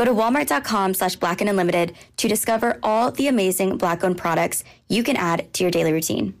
Go to walmart.com slash black and unlimited to discover all the amazing black owned products you can add to your daily routine.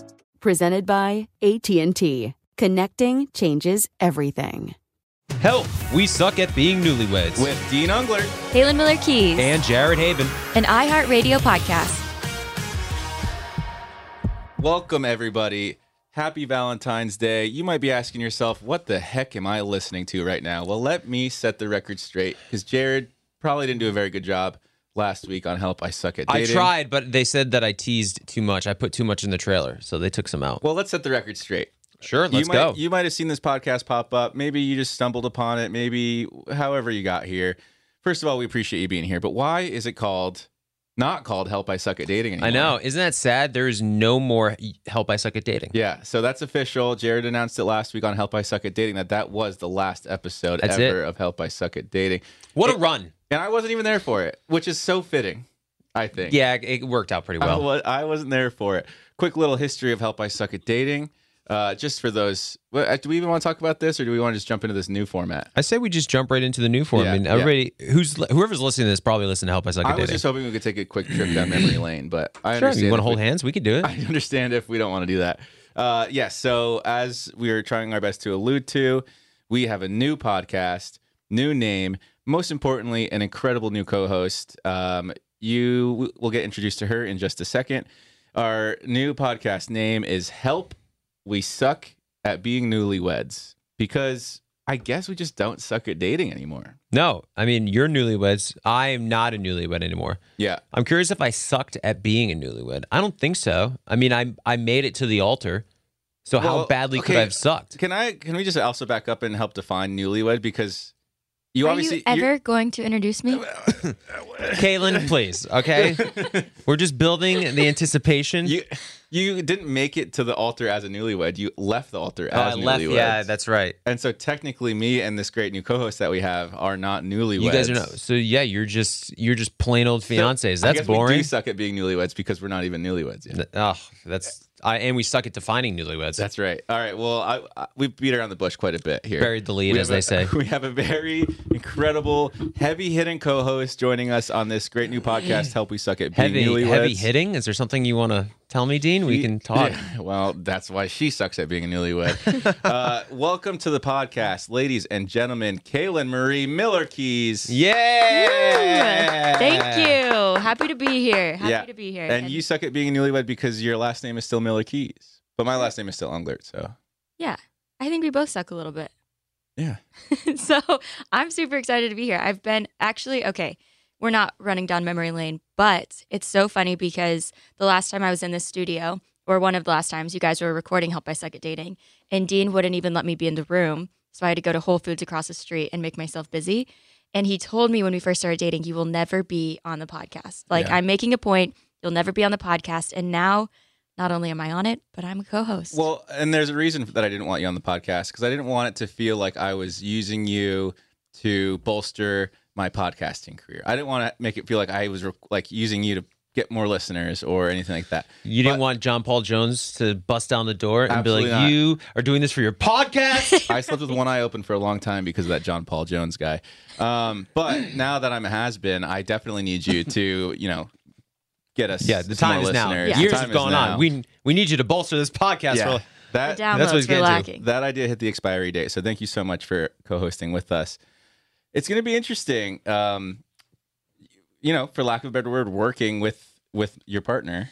Presented by AT&T. Connecting changes everything. Help! We suck at being newlyweds. With Dean Unglert, Caelynn Miller Keyes, and Jared Haibon. An iHeartRadio podcast. Welcome, everybody. Happy Valentine's Day. You might be asking yourself, what the heck am I listening to right now? Well, let me set the record straight because Jared probably didn't do a very good job last week on Help I Suck at Dating. I tried, but they said that I teased too much. I put too much in the trailer, so they took some out. Well, let's set the record straight. Sure, let's you might, go. You might have seen this podcast pop up. Maybe you just stumbled upon it. Maybe however you got here. First of all, we appreciate you being here. But why is it called not called Help I Suck at Dating anymore? I know. Isn't that sad? There is no more Help I Suck at Dating. Yeah, so that's official. Jared announced it last week on Help I Suck at Dating that that was the last episode That's ever it. of Help I Suck at Dating. What It- a run! And I wasn't even there for it, which is so fitting, I think. Yeah, it worked out pretty I, well. I wasn't there for it. Quick little history of Help I Suck at Dating. Uh, just for those, uh, do we even want to talk about this, or do we want to just jump into this new format? I say we just jump right into the new format. Yeah, and yeah. everybody who's whoever's listening to this probably listen to Help I Suck I was Dating. just hoping we could take a quick trip down memory lane, but I sure, understand. you want to hold we- hands? We could do it. I understand if we don't want to do that. Uh, yes. so as we are trying our best to allude to, we have a new podcast, new name. Most importantly, an incredible new co-host. Um, you will get introduced to her in just a second. Our new podcast name is "Help We Suck at Being Newlyweds" because I guess we just don't suck at dating anymore. No, I mean you're newlyweds. I am not a newlywed anymore. Yeah. I'm curious if I sucked at being a newlywed. I don't think so. I mean, I I made it to the altar. So how Well, badly could I have sucked? Can I? Can we just also back up and help define newlywed because you Are obviously you you're- ever going to introduce me? Caelynn, please. Okay, we're just building the anticipation. You you didn't make it to the altar as a newlywed. You left the altar Oh, I as left. newlyweds. Yeah, that's right. and so technically, me and this great new co-host that we have are not newlyweds. You guys are not. So yeah, you're just you're just plain old So, fiancés. I That's boring. We do suck at being newlyweds because we're not even newlyweds yet. Oh, that's I and we suck at defining newlyweds. That's right. All right. Well, I, I, we beat around the bush quite a bit here. Buried the lead, We as have they a- say. We have a very incredible, heavy hitting co-host joining us on this great new podcast. Help we suck at being heavy newlyweds. heavy hitting. Is there something you want to tell me, Dean? We can talk. Yeah, well, that's why she sucks at being a newlywed. uh, welcome to the podcast, ladies and gentlemen. Caelynn Marie Miller Keys. Yeah. Thank you. Happy to be here. Happy Yeah. to be here. And you suck at being a newlywed because your last name is still Miller Keyes, but my last name is still Unglert. So yeah, I think we both suck a little bit. yeah, so I'm super excited to be here. I've been actually okay. We're not running down memory lane, but it's so funny because the last time I was in this studio, or one of the last times you guys were recording Help I Suck at Dating, and Dean wouldn't even let me be in the room. So I had to go to Whole Foods across the street and make myself busy. And he told me when we first started dating, you will never be on the podcast. Like Yeah. I'm making a point, you'll never be on the podcast. And now not only am I on it, but I'm a co-host. Well, and there's a reason that I didn't want you on the podcast because I didn't want it to feel like I was using you to bolster my podcasting career. I didn't want to make it feel like I was re- like using you to get more listeners or anything like that. You didn't want John Paul Jones to bust down the door and be like, not. "You are doing this for your podcast." I slept with one eye open for a long time because of that John Paul Jones guy. Um, but now that I'm a has been, I definitely need you to, you know, get us. yeah, the time more is now. listeners. Years have gone on. We we need you to bolster this podcast. yeah, For, that That's what he's were getting to. lacking. that idea hit the expiry date. So thank you so much for co-hosting with us. It's going to be interesting. Um, you know, for lack of a better word, working with with your partner.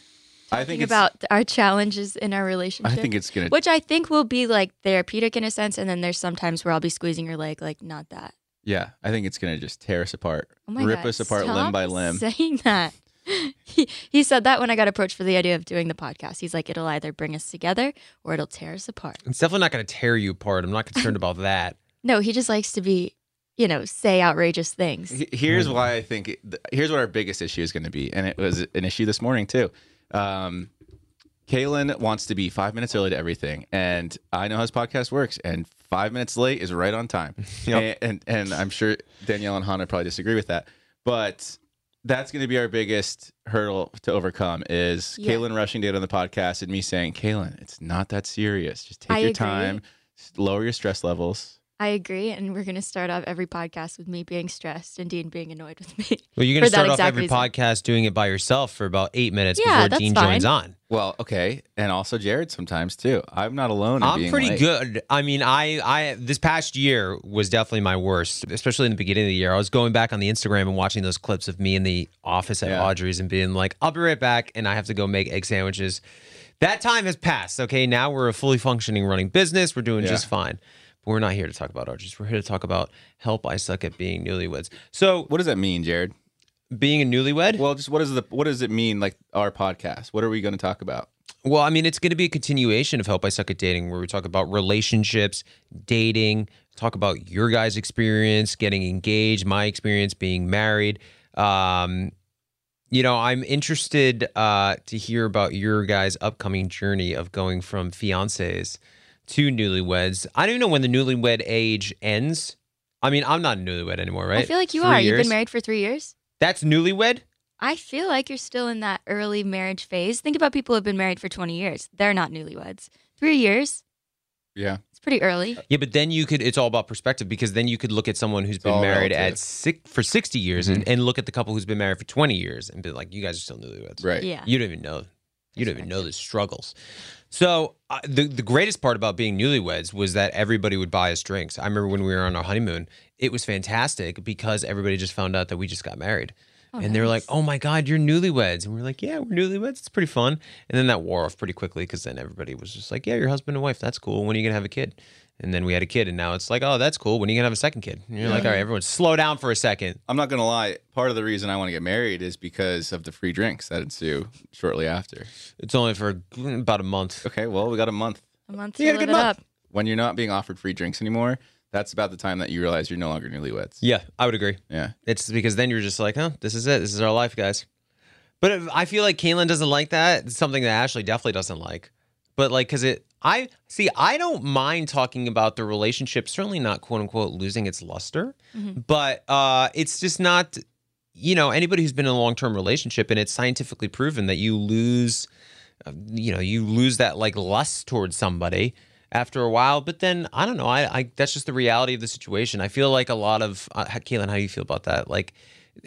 I think Think it's, about our challenges in our relationship. I think it's going to. which I think will be like therapeutic in a sense, and then there's sometimes where I'll be squeezing your leg, like not that. Yeah, I think it's going to just tear us apart, Oh my rip God, us apart stop limb by limb. Saying that. He, he said that when I got approached for the idea of doing the podcast. He's like, it'll either bring us together or it'll tear us apart. it's definitely not going to tear you apart. I'm not concerned about that. No, he just likes to be, you know, say outrageous things. Here's why I think. Here's what our biggest issue is going to be, and it was an issue this morning too. Um, Caelynn wants to be five minutes early to everything, and I know how this podcast works. And five minutes late is right on time. Yep. and, and and I'm sure Danielle and Hannah probably disagree with that, but that's going to be our biggest hurdle to overcome. Is Yeah. Caelynn rushing to on the podcast and me saying, "Caelynn, it's not that serious. Just take I your agree. time, lower your stress levels." I agree. And we're going to start off every podcast with me being stressed and Dean being annoyed with me. Well, you're going to start off exact every reason. podcast doing it by yourself for about eight minutes Yeah, before Dean fine. joins on. Well, okay, and also Jared sometimes too. I'm not alone. I'm being pretty late. good. I mean, I, I this past year was definitely my worst, especially in the beginning of the year. I was going back on the Instagram and watching those clips of me in the office at Yeah. Audrey's and being like, "I'll be right back," and I have to go make egg sandwiches. That time has passed. Okay, now we're a fully functioning running business. We're doing Yeah. just fine. We're not here to talk about Audrey's. We're here to talk about help. I suck at being newlyweds. So, What does that mean, Jared? being a newlywed. Well, just what is the what does it mean? Like our podcast. What are we going to talk about? Well, I mean, it's going to be a continuation of Help I Suck at Dating, where we talk about relationships, dating, talk about your guys' experience getting engaged, my experience being married. Um, you know, I'm interested uh, to hear about your guys' upcoming journey of going from fiancés to newlyweds. I don't even know when the newlywed age ends. I mean, I'm not a newlywed anymore, right? I feel like you Three are. You've been married for three years. That's newlywed. I feel like you're still in that early marriage phase. Think about people who have been married for 20 years. They're not newlyweds. Three years, Yeah. it's pretty early. Yeah, but then you could. It's all about perspective because then you could look at someone who's been married relative. at six for sixty years and, and look at the couple who's been married for twenty years and be like, you guys are still newlyweds, Right. Yeah. You don't even know. You don't even know the struggles. So uh, the the greatest part about being newlyweds was that everybody would buy us drinks. I remember when we were on our honeymoon, it was fantastic because everybody just found out that we just got married. and they were like, "Oh my God, you're newlyweds!" And we are like, "Yeah, we're newlyweds. It's pretty fun." And then that wore off pretty quickly because then everybody was just like, "Yeah, you're husband and wife. That's cool. When are you gonna have a kid?" And then we had a kid, and now it's like, "Oh, that's cool. When are you gonna have a second kid?" And you're like, "All right, everyone, slow down for a second. I'm not gonna lie. Part of the reason I want to get married is because of the free drinks that ensue shortly after. It's only for about a month." Okay. Well, we got a month. A month You to got a good it month. up. When you're not being offered free drinks anymore, that's about the time that you realize you're no longer newlyweds. Yeah, I would agree. Yeah. It's because then you're just like, "Huh, this is it. This is our life, guys." But if- I feel like Caelynn doesn't like that. It's something that Ashley definitely doesn't like. But like, cause it, I see, I don't mind talking about the relationship. Certainly not quote unquote losing its luster, but uh, it's just not. You know, anybody who's been in a long term relationship and it's scientifically proven that you lose, uh, you know, you lose that like lust towards somebody after a while. But then I don't know. I, I that's just the reality of the situation. I feel like a lot of uh, Caelynn, how do you feel about that? Like,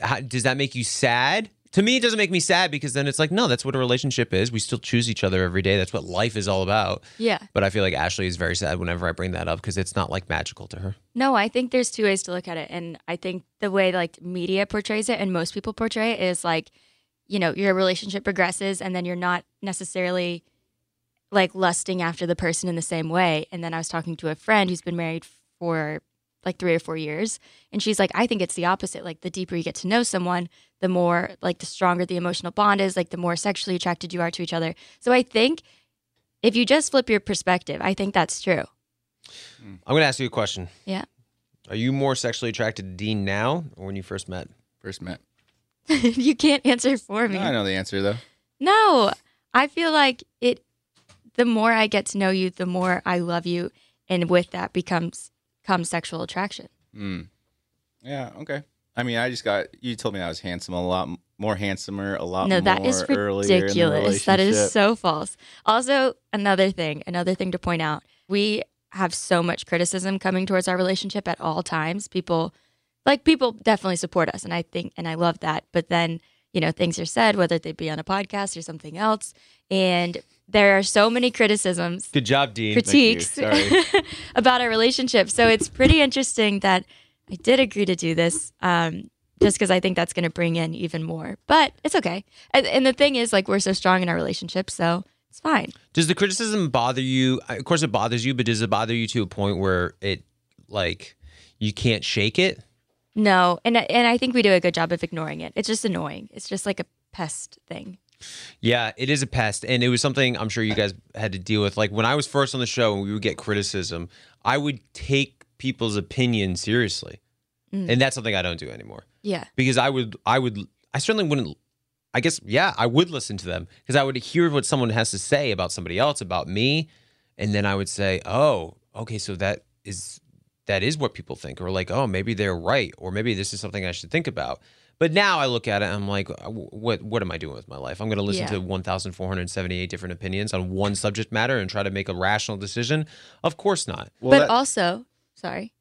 how, does that make you sad? To me, it doesn't make me sad because then it's like, no, that's what a relationship is. We still choose each other every day. That's what life is all about. Yeah. But I feel like Ashley is very sad whenever I bring that up because it's not like magical to her. No, I think there's two ways to look at it. And I think the way like media portrays it and most people portray it is like, you know, your relationship progresses and then you're not necessarily like lusting after the person in the same way. And then I was talking to a friend who's been married for like three or four years. And she's like, I think it's the opposite. Like the deeper you get to know someone, the more like the stronger the emotional bond is, like the more sexually attracted you are to each other. So I think if you just flip your perspective, I think that's true. Mm. I'm going to ask you a question. Yeah. Are you more sexually attracted to Dean now or when you first met? First met. you can't answer for me. I know the answer though. No, I feel like it. The more I get to know you, the more I love you, and with that becomes comes sexual attraction. Hmm. Yeah. Okay. I mean, I just got you told me I was handsome, a lot more handsomer, a lot No, more that is earlier in the ridiculous. That is so false. Also, another thing, another thing to point out. We have so much criticism coming towards our relationship at all times. People like people definitely support us and I think and I love that. But then, you know, things are said whether they be on a podcast or something else and there are so many criticisms Good job, Dean. critiques Sorry. about our relationship. So it's pretty interesting that I did agree to do this, um, just because I think that's going to bring in even more. But it's okay. And, and the thing is, like, we're so strong in our relationship, so it's fine. Does the criticism bother you? Of course, it bothers you, but does it bother you to a point where it, like, you can't shake it? No, and and I think we do a good job of ignoring it. It's just annoying. It's just like a pest thing. Yeah, it is a pest, and it was something I'm sure you guys had to deal with. Like when I was first on the show and we would get criticism, I would take people's opinion seriously, mm. and that's something I don't do anymore Yeah. because I would, I would, I certainly wouldn't. I guess, yeah, I would listen to them because I would hear what someone has to say about somebody else, about me, and then I would say, "Oh, okay, so that is that is what people think," or like, "Oh, maybe they're right," or maybe this is something I should think about. But now I look at it, I'm like, "Uh, "What? What am I doing with my life? I'm going to listen Yeah. to 1,478 different opinions on one subject matter and try to make a rational decision? Of course not." Well, but that- also, sorry.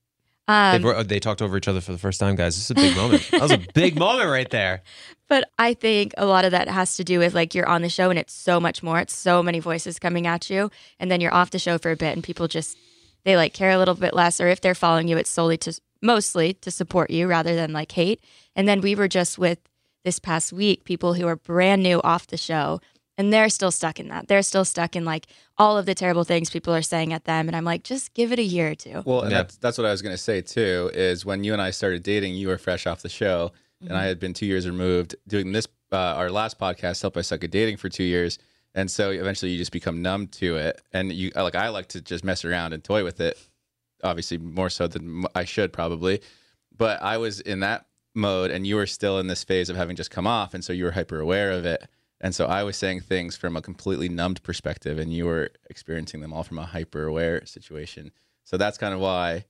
They, Um, bro- they talked over each other for the first time, guys. This is a big moment. That was a big moment right there. But I think a lot of that has to do with like you're on the show and it's so much more. It's so many voices coming at you. And then you're off the show for a bit and people just, they like care a little bit less. Or if they're following you, it's solely to mostly to support you rather than like hate. And then we were just with this past week people who are brand new off the show and they're still stuck in that. They're still stuck in like all of the terrible things people are saying at them. And I'm like, just give it a year or two. Well, and Yeah. that's that's what I was going to say too. Is when you and I started dating, you were fresh off the show, and I had been two years removed doing this. Uh, our last podcast, "Help I Suck at Dating," for two years, and so eventually you just become numb to it, and you like I like to just mess around and toy with it. Obviously, more so than I should probably, but I was in that mode, and you were still in this phase of having just come off, and so you were hyper aware of it. And so I was saying things from a completely numbed perspective, and you were experiencing them all from a hyper aware situation. So that's kind of why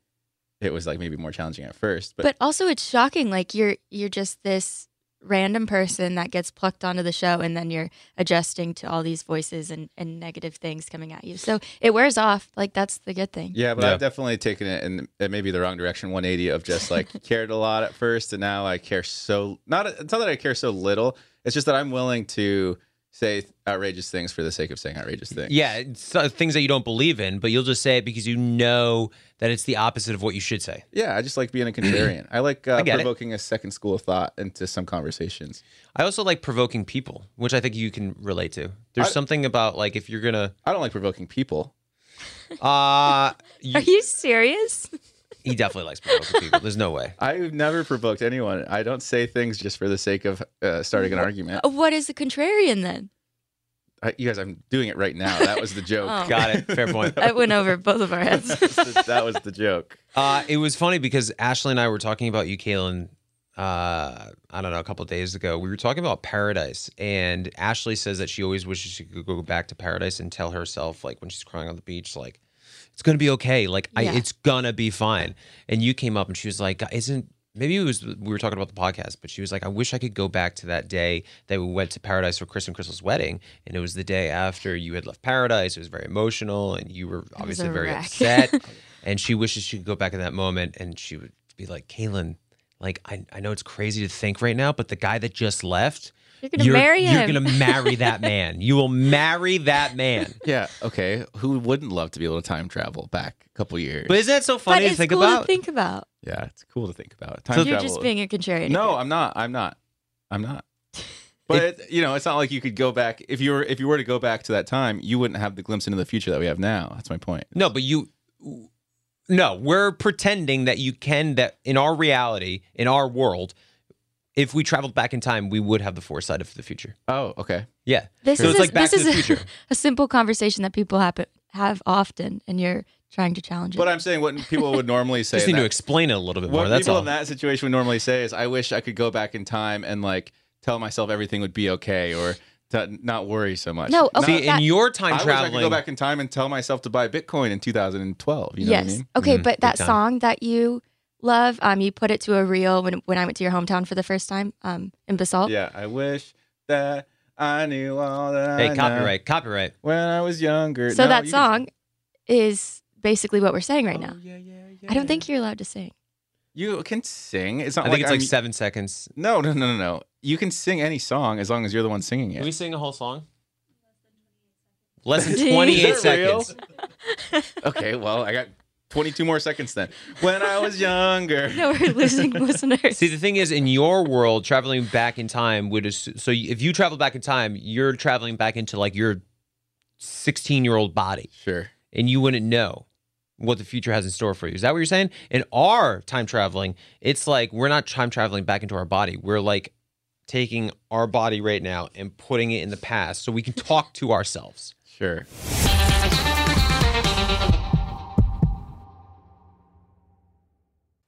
it was like maybe more challenging at first. But, But also it's shocking like you're you're just this random person that gets plucked onto the show and then you're adjusting to all these voices and, and negative things coming at you. So it wears off. Like that's the good thing. yeah, but Yeah. I've definitely taken it in it may be the wrong direction, 180 of just like cared a lot at first, and now I care so not. It's not that I care so little. It's just that I'm willing to say outrageous things for the sake of saying outrageous things. Yeah, it's uh, things that you don't believe in, but you'll just say it because you know that it's the opposite of what you should say. Yeah, I just like being a contrarian. I like uh, I get it. provoking a second school of thought into some conversations. I also like provoking people, which I think you can relate to. There's I- something about like if you're gonna, I don't like provoking people. uh, you, Are you serious? He definitely likes provoking people. There's no way. I've never provoked anyone. I don't say things just for the sake of uh, starting an argument. what is a contrarian then? I, you guys, I'm doing it right now. That was the joke. Oh. Got it. Fair point. That went over both of our heads. that was the joke. Uh, it was funny because Ashley and I were talking about you, Caelynn. Uh, I don't know, a couple of days ago. We were talking about paradise, and Ashley says that she always wishes she could go back to paradise and tell herself, like when she's crying on the beach, like it's gonna be okay, like I, Yeah. it's gonna be fine. And you came up and she was like, "Isn't maybe it was we were talking about the podcast, but she was like, I wish I could go back to that day that we went to paradise for Chris and Krystal's wedding, and it was the day after you had left paradise. It was very emotional, and you were obviously very wreck. upset. and she wishes she could go back in that moment, and she would be like, Caelynn, like I, I know it's crazy to think right now, but the guy that just left. You're gonna marry him. You're gonna marry that man. You will marry that man. Yeah. Okay. Who wouldn't love to be able to time travel back a couple years? But isn't that so but funny to it's think cool about? to think about. yeah, it's cool to think about. Time So- You're travel. just being a contrarian. no, I'm not. I'm not. I'm not. But it, you know, it's not like you could go back. If you were, if you were to go back to that time, you wouldn't have the glimpse into the future that we have now. That's my point. No, but you. No, we're pretending that you can. That in our reality, in our world, if we traveled back in time, we would have the foresight of the future. Oh, okay. Yeah. This so is it's a, like Back this to is the a, Future. a simple conversation that people happen, have often, and you're trying to challenge it. But I'm saying what people would normally say. Just in need to explain it a little bit more. what That's people all. in that situation would normally say is, "I wish I could go back in time and like tell myself everything would be okay, or to not worry so much." No, okay, See, that- in your time I wish I could go back in time and tell myself to buy Bitcoin in 2012. You know yes. what I mean? Okay, Mhm, but that song that you love. Um, you put it to a reel when when I went to your hometown for the first time. Um, in Basalt. Yeah, I wish that I knew all that. I Hey, know copyright, copyright. When I was younger. So No, that you song is basically what we're saying right Can... now. Oh, yeah, yeah, yeah. I don't think you're allowed to sing. you can sing. It's not I like think it's like I'm- seven seconds. No, no, no, no, no. You can sing any song as long as you're the one singing it. Can we it. sing a whole song? Less than Is 28 it real? seconds. okay, well, I got 22 more seconds then. When I was younger. No, we're losing listeners. See, the thing is, in your world, traveling back in time would ass- so if you travel back in time, you're traveling back into like your 16 year old body, Sure. and you wouldn't know what the future has in store for you. Is that what you're saying? In our time traveling, it's like we're not time traveling back into our body. We're like taking our body right now and putting it in the past, so we can talk to ourselves. Sure.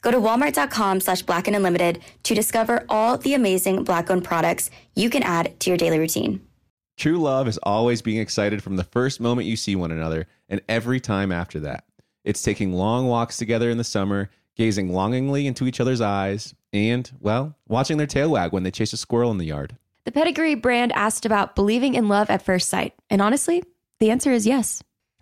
Go to walmart.com slash black and unlimited to discover all the amazing black owned products you can add to your daily routine. True love is always being excited from the first moment you see one another and every time after that. It's taking long walks together in the summer, gazing longingly into each other's eyes, and, well, watching their tail wag when they chase a squirrel in the yard. The Pedigree brand asked about believing in love at first sight. And honestly, the answer is yes.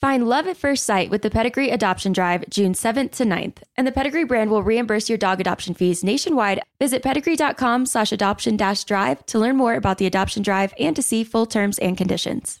Find love at first sight with the Pedigree Adoption Drive June 7th to 9th, and the Pedigree brand will reimburse your dog adoption fees nationwide. Visit pedigree.com slash adoption dash drive to learn more about the adoption drive and to see full terms and conditions.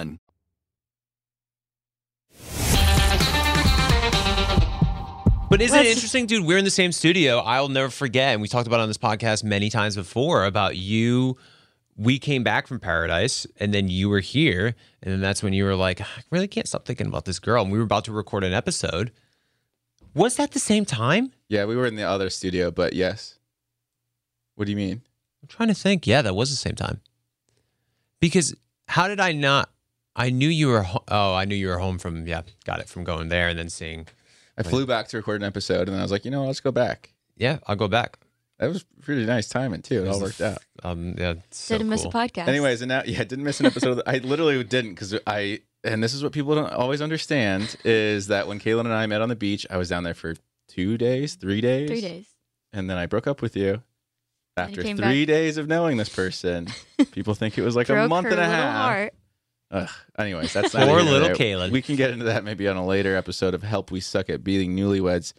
But But isn't it interesting, dude? We're in the same studio. I'll never forget, and we talked about it on this podcast many times before about you. We came back from Paradise, and then you were here, and then that's when you were like, "I really can't stop thinking about this girl." And we were about to record an episode. Was that the same time? Yeah, we were in the other studio, but yes. What do you mean? I'm trying to think. Yeah, that was the same time. Because how did I not? I knew you were. ho- Oh, I knew you were home from. Yeah, got it from going there and then seeing. I flew back to record an episode, and then I was like, you know, what, let's go back. Yeah, I'll go back. That was pretty nice timing too. It all was the worked out. Um, yeah, so Didn't miss a podcast. Anyways, and now yeah, I didn't miss an episode. Of the, I literally didn't because I and this is what people don't always understand is that when Caelynn and I met on the beach, I was down there for two days, three days, Three days. and then I broke up with you. you After three back. days of knowing this person, people think it was like a month her and a half. heart. Ugh. Anyways, that's Poor here nor little. Caelynn. We can get into that maybe on a later episode of Help We Suck at Beating Newlyweds.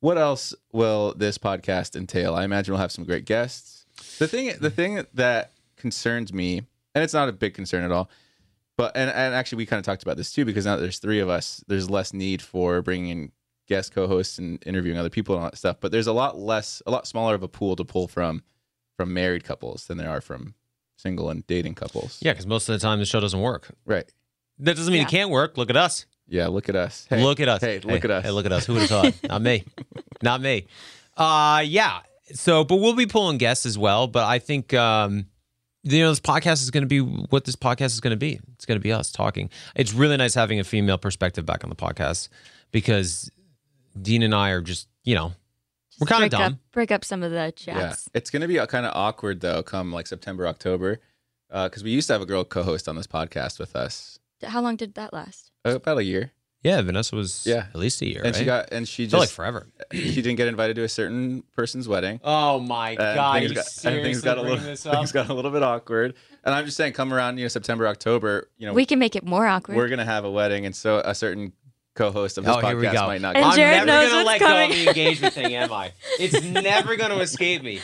What else will this podcast entail? I imagine we'll have some great guests. The thing, the thing that concerns me, and it's not a big concern at all, but and, and actually we kind of talked about this too because now that there's three of us, there's less need for bringing in guest co-hosts and interviewing other people and all that stuff. But there's a lot less, a lot smaller of a pool to pull from from married couples than there are from single and dating couples. Yeah, because most of the time the show doesn't work. Right. That doesn't mean Yeah. it can't work. Look at us. Yeah. Look at us. Hey, look at us. Hey, look at us. Hey, look at us. Who would have thought? Not me. Not me. Uh yeah. So, but we'll be pulling guests as well. But I think um, you know, this podcast is going to be what this podcast is going to be. It's going to be us talking. It's really nice having a female perspective back on the podcast because Dean and I are just, you know, we're kind of break dumb. Up, break up some of the chats. Yeah, it's going to be kind of awkward though, come like September, October, because we used to have a girl co-host on this podcast with us How long did that last? uh, about a year, Yeah, Vanessa was Yeah. at least a year. and she got and she Felt like forever. she didn't get invited to a certain person's wedding. Oh my and god! things you got, and things got a little things got a little bit awkward. And I'm just saying, come around, you know, September, October, you know, We can make it more awkward. we're gonna have a wedding, and so a certain co-host of this Oh, here we podcast go. might not. And get I'm Jared never gonna let coming. go of the engagement thing, am I? It's never gonna escape me,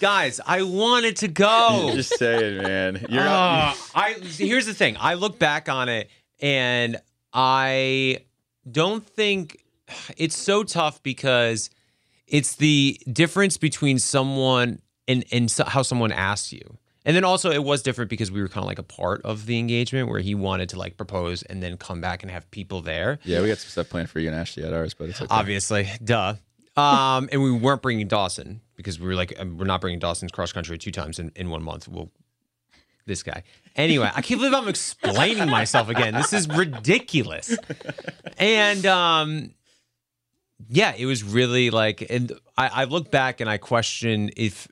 guys. I wanted to go. Just saying, man. You're Uh, I here's the thing. I look back on it, and I don't think it's so tough because it's the difference between someone and and so, how someone asks you. And then also it was different because we were kind of like a part of the engagement where he wanted to like propose and then come back and have people there. yeah, we got some stuff planned for you and Ashley at ours, but it's okay. Obviously, duh. Um, and we weren't bringing Dawson because we were like, um, we're not bringing Dawson's cross country two times in, in one month. Well, this guy. Anyway, I can't believe I'm explaining myself again. This is ridiculous. And um, yeah, it was really like, and I, I look back and I question if,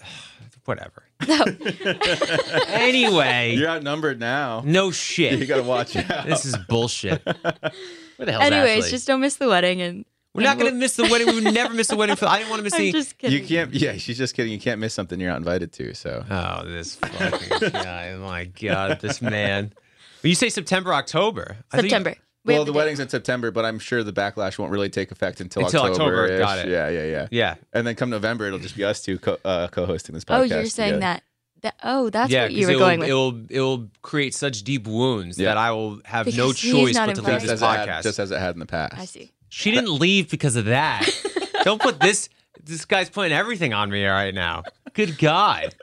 whatever. anyway, You're outnumbered now. no shit. You got to watch out. This is bullshit. Where the hell's Anyways, Ashley? just don't miss the wedding and We're not and going to miss the wedding. We would never miss the wedding. For, I didn't want to miss I'm the. just kidding. You can't. Yeah, she's just kidding. You can't miss something you're not invited to. So Oh, this fucking guy! Oh my god, this man. When you say September, October, I thought September. We well, have the wedding's in September, but I'm sure the backlash won't really take effect until, Until October, October. got it. Yeah, yeah, yeah. yeah, And then come November, it'll just be us two co- uh, co-hosting this podcast. Oh, you're saying together. that. That oh, that's yeah. what you 'cause were it'll, going with. It'll it'll create such deep wounds Yeah. that I will have no Because he's choice but to leave invited. this just as, it had, podcast. just as it had in the past. I see. she didn't leave because of that. Don't put this. This guy's putting everything on me right now. Good God,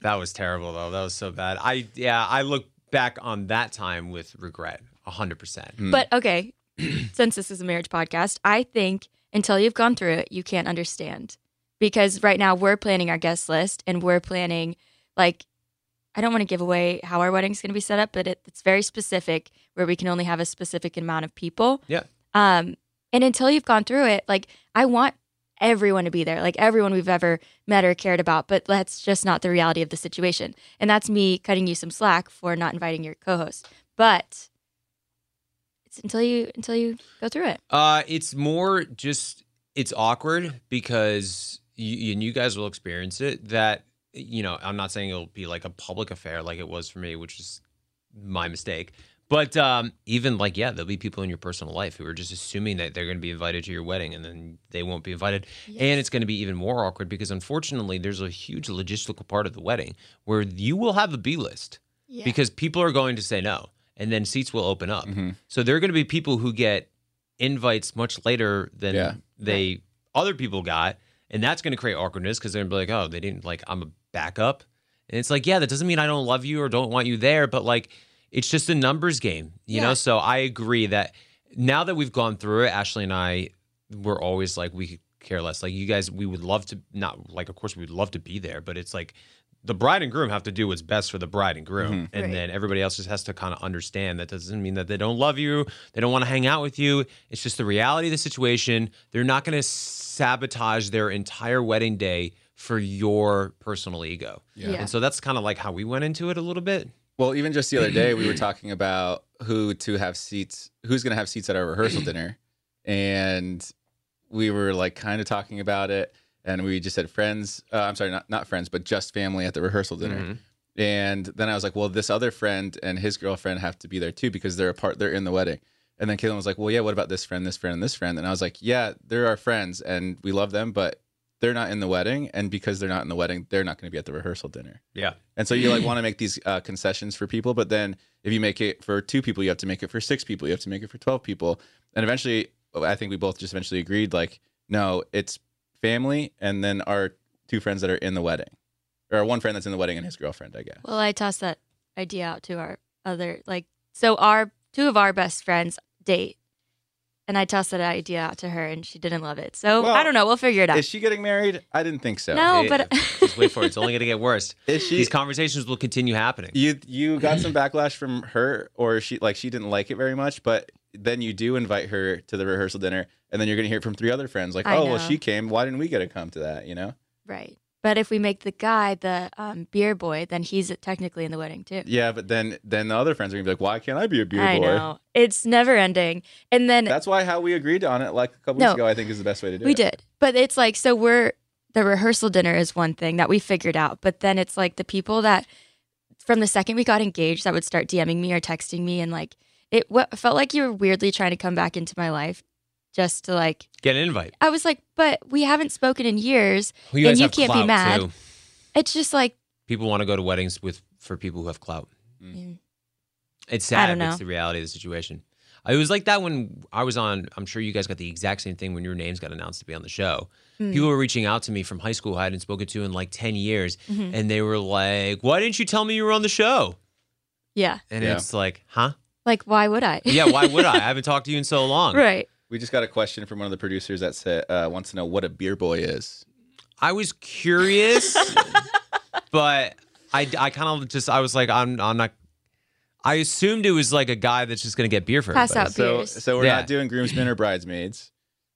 that was terrible though. That was so bad. I yeah. I look back on that time with regret. Hundred percent. But okay, since this is a marriage podcast, I think until you've gone through it, you can't understand. Because right now we're planning our guest list and we're planning like I don't want to give away how our wedding's going to be set up, but it, it's very specific where we can only have a specific amount of people. Yeah. Um, and until you've gone through it, like I want everyone to be there, like everyone we've ever met or cared about, but that's just not the reality of the situation. And that's me cutting you some slack for not inviting your co-host. But it's until you until you go through it. Uh, it's more just it's awkward because you and you guys will experience it. That you know, I'm not saying it'll be like a public affair like it was for me, which is my mistake. But um, even like, yeah, there'll be people in your personal life who are just assuming that they're going to be invited to your wedding, and then they won't be invited, and it's going to be even more awkward because unfortunately, there's a huge logistical part of the wedding where you will have a B list because people are going to say no, and then seats will open up. Mm-hmm. So there are going to be people who get invites much later than Yeah. they other people got, and that's going to create awkwardness because they're gonna be like, oh, they didn't like I'm a backup, and it's like, yeah, that doesn't mean I don't love you or don't want you there, but like it's just a numbers game, you know. So I agree that now that we've gone through it, Ashley and I, we're always like we care less. Like you guys, we would love to not like, of course, we would love to be there, but it's like the bride and groom have to do what's best for the bride and groom, mm-hmm. and Right. then everybody else just has to kind of understand that doesn't mean that they don't love you, they don't want to hang out with you. It's just the reality of the situation. They're not going to sabotage their entire wedding day for your personal ego. Yeah. Yeah. And so that's kind of like how we went into it a little bit. Well, even just the other day, we were talking about who to have seats, who's going to have seats at our rehearsal dinner. And we were like kind of talking about it. And we just said friends, uh, I'm sorry, not, not friends, but just family at the rehearsal dinner. Mhm. And then I was like, well, this other friend and his girlfriend have to be there too because they're a part, they're in the wedding. And then Caelynn was like, well, yeah, what about this friend, this friend, and this friend? And I was like, yeah, they're our friends and we love them, but they're not in the wedding. And because they're not in the wedding, they're not going to be at the rehearsal dinner. Yeah. And so you like want to make these uh, concessions for people, but then if you make it for two people, you have to make it for six people. You have to make it for twelve people, and eventually, I think we both just eventually agreed like, no, it's family, and then our two friends that are in the wedding, or one friend that's in the wedding and his girlfriend, I guess. Well, I tossed that idea out to our other like so our two of our best friends date. And I tossed that idea out to her and she didn't love it. So Well, I don't know, we'll figure it out. Is she getting married? I didn't think so. No, Hey, but just wait for it. It's only going to get worse. Is she? These conversations will continue happening. You you got some backlash from her, or she like she didn't like it very much, but then you do invite her to the rehearsal dinner, and then you're gonna hear from three other friends like, I oh well, she came. Why didn't we get to come to that? You know? right. But if we make the guy the um, beer boy, then he's technically in the wedding too. Yeah, but then then the other friends are gonna be like, why can't I be a beer I boy? know. It's never ending. And then That's why how we agreed on it like a couple No. weeks ago. I think is the best way to do we it. did. But it's like so we're the rehearsal dinner is one thing that we figured out, but then it's like the people that from the second we got engaged that would start DMing me or texting me and like it what felt like you were weirdly trying to come back into my life just to like Get an invite. I was like, but we haven't spoken in years Well, you and you can't be mad. too. It's just like People want to go to weddings with for people who have clout. Mm. It's I sad. don't but It's the reality of the situation. It was like that when I was on. I'm sure you guys got the exact same thing when your names got announced to be on the show. Hmm. People were reaching out to me from high school who I hadn't spoken to in like 10 years. Mhm. And they were like, Why didn't you tell me you were on the show? yeah. And Yeah. it's like, Huh? Like why would I? Yeah, why would I? I haven't talked to you in so long. right. We just got a question from one of the producers that said uh, wants to know what a beer boy is. I was curious, but I, I kind of just, I was like, I'm, I'm not. I assumed it was like a guy that's just going to get beer for Pass everybody. out So beers. so we're Yeah. not doing groomsmen or bridesmaids.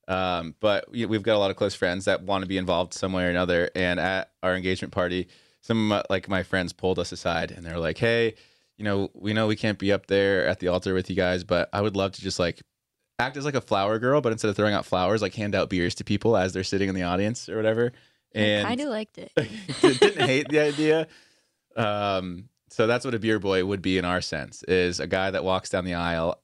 Um, but we, we've got a lot of close friends that want to be involved some way or another. And at our engagement party, some uh, like my friends pulled us aside and they're like, "Hey, you know, we know we can't be up there at the altar with you guys, but I would love to just like act as like a flower girl, but instead of throwing out flowers, like hand out beers to people as they're sitting in the audience or whatever." And I kind of liked it. didn't hate the idea. Um, so that's what a beer boy would be in our sense: is a guy that walks down the aisle,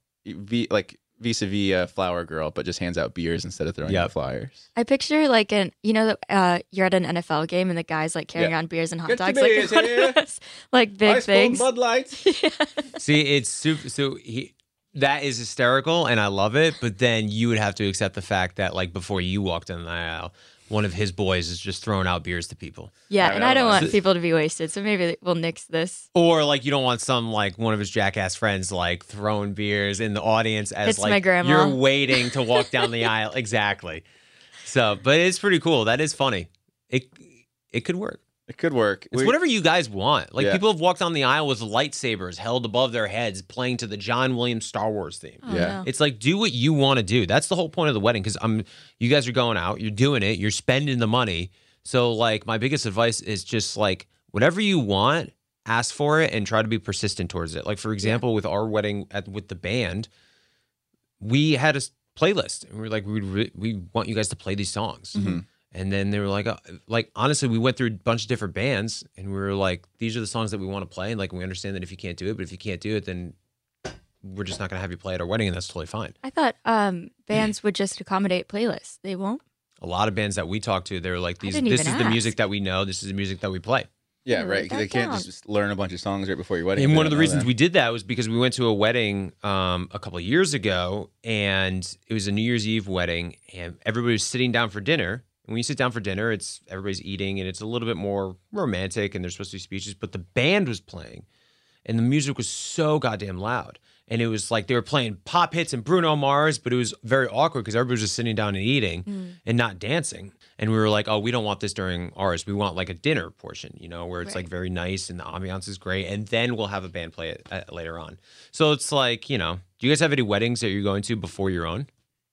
like vis-a-vis a flower girl, but just hands out beers instead of throwing Yep. out flyers. I picture like an you know uh, you're at an NFL game and the guys like carrying Yeah. on beers and hot Get dogs like beers one here. of those, like big things. Bud Lights. See, it's super. So he, that is hysterical, and I love it. But then you would have to accept the fact that, like, before you walked in the aisle, one of his boys is just throwing out beers to people, Yeah, I and I don't it's- want people to be wasted, so maybe we'll nix this. or like you don't want some like one of his jackass friends like throwing beers in the audience as It's like my grandma. you're waiting to walk down the aisle. Exactly. So, but it's pretty cool. That is funny. It it could work. It could work. It's We- whatever you guys want. Like Yeah. people have walked down the aisle with lightsabers held above their heads, playing to the John Williams Star Wars theme. Oh, Yeah. no. It's like do what you want to do. That's the whole point of the wedding because I'm you guys are going out, you're doing it, you're spending the money. So like my biggest advice is just like whatever you want, ask for it and try to be persistent towards it. Like for example, with our wedding at with the band, we had a playlist and we are like we we want you guys to play these songs. Mhm. And then they were like, uh, like honestly, we went through a bunch of different bands, and we were like, these are the songs that we want to play, and like we understand that if you can't do it, but if you can't do it, then we're just not gonna have you play at our wedding, and that's totally fine. I thought um, bands would just accommodate playlists. They won't. A lot of bands that we talk to, they're like, these, didn't this is even the ask. music that we know, this is the music that we play. Yeah, Write right. 'cause that They can't down. just learn a bunch of songs right before your wedding. And if one of the don't know reasons them. we did that was because we went to a wedding um, a couple of years ago, and it was a New Year's Eve wedding, and everybody was sitting down for dinner. And when you sit down for dinner, it's everybody's eating, and it's a little bit more romantic, and there's supposed to be speeches, but the band was playing, and the music was so goddamn loud. And it was like they were playing pop hits and Bruno Mars, but it was very awkward because everybody was just sitting down and eating Mm. and not dancing. And we were like, oh, we don't want this during ours. We want like a dinner portion, you know, where it's like very nice and the ambiance is great. And then we'll have a band play it uh, later on. So it's like, you know, do you guys have any weddings that you're going to before your own?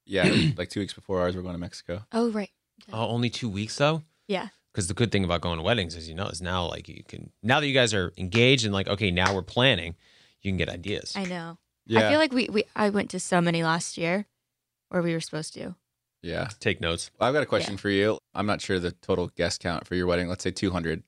Yeah, like two weeks before ours, we're going to Mexico. Oh, right. Oh, only two weeks though? Yeah. Because the good thing about going to weddings is, you know, is now like you can, now that you guys are engaged and like, okay, now we're planning, you can get ideas. I know. Yeah. I feel like we, we I went to so many last year, or we were supposed to. Yeah. Take notes. I've got a question for you. I'm not sure the total guest count for your wedding. Let's say 200. It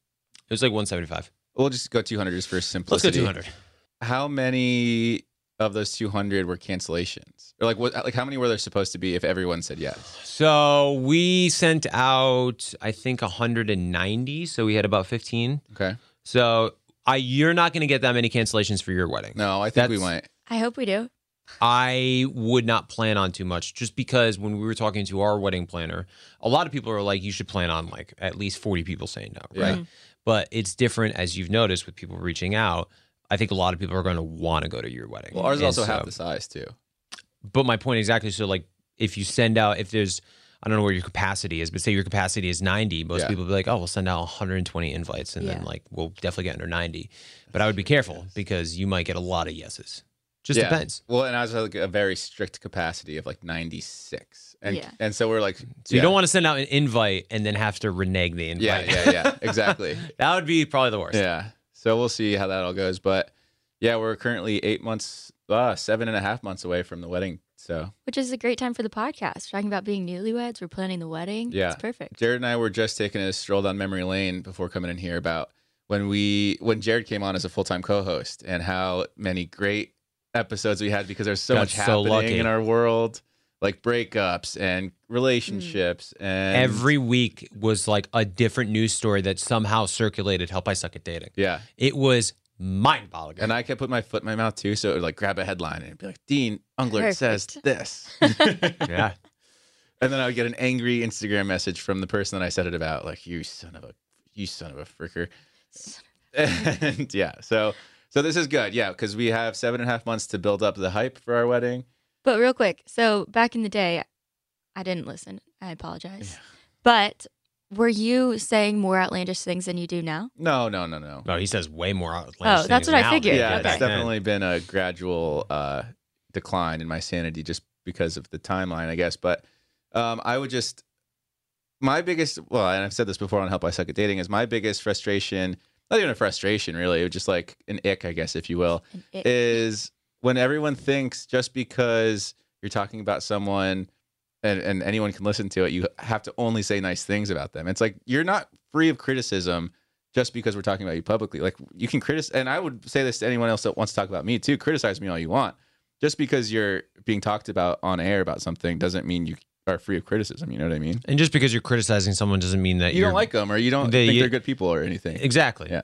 was like 175. We'll just go 200 just for simplicity. Let's go simplicity. 200. How many of those 200 were cancellations? Or like what like how many were there supposed to be if everyone said yes? So we sent out, I think, 190. So we had about 15. Okay. So I, you're not going to get that many cancellations for your wedding. No, I think we might. I hope we do. I would not plan on too much just because when we were talking to our wedding planner, a lot of people are like, you should plan on like at least 40 people saying no, right? Yeah. But it's different as you've noticed with people reaching out. I think a lot of people are going to want to go to your wedding. Well, ours And also half the size too. But my point exactly. So like, if you send out, if there's, I don't know where your capacity is, but say your capacity is 90, most Yeah. people will be like, oh, we'll send out 120 invites, and then like we'll definitely get under 90. But I would be careful because you might get a lot of yeses. Just Yeah. depends. Well, and I was like a very strict capacity of like 96. And Yeah. and so we're like So you don't want to send out an invite and then have to renege the invite. Yeah, yeah, yeah. Exactly. that would be probably the worst. Yeah. So we'll see how that all goes. But yeah, we're currently eight months, uh, seven and a half months away from the wedding. So Which is a great time for the podcast. We're talking about being newlyweds. We're planning the wedding. yeah, It's perfect. Jared and I were just taking a stroll down memory lane before coming in here about when we when Jared came on as a full time co host and how many great episodes we had because there's so Got much so happening lucky. in our world, like breakups and relationships mm. and Every week was like a different news story that somehow circulated Help I Suck at Dating. yeah. It was mind boggling. And I kept putting my foot in my mouth too, so it would like grab a headline and it'd be like, Dean Unglert says this. yeah. And then I would get an angry Instagram message from the person that I said it about, like, you son of a you son of a fricker. And yeah, so so this is good, yeah, because we have seven and a half months to build up the hype for our wedding. But real quick, so back in the day, I didn't listen. I apologize. But were you saying more outlandish things than you do now? No, no, no, no. No, he says way more outlandish Oh, that's what I now than figured. Yeah, did it's definitely been a gradual uh, decline in my sanity just because of the timeline, I guess. But um, I would just my biggest well, and I've said this before on Help I Suck at Dating is my biggest frustration. Not even a frustration, really. It was just like an ick, I guess, if you will. Is when everyone thinks just because you're talking about someone and, and anyone can listen to it, you have to only say nice things about them. It's like you're not free of criticism just because we're talking about you publicly. Like you can criticize, and I would say this to anyone else that wants to talk about me too. Criticize me all you want. Just because you're being talked about on air about something doesn't mean you are free of criticism. You know what I mean? And just because you're criticizing someone doesn't mean that You you're don't like them or you don't they, think they're good people or anything. exactly. Yeah.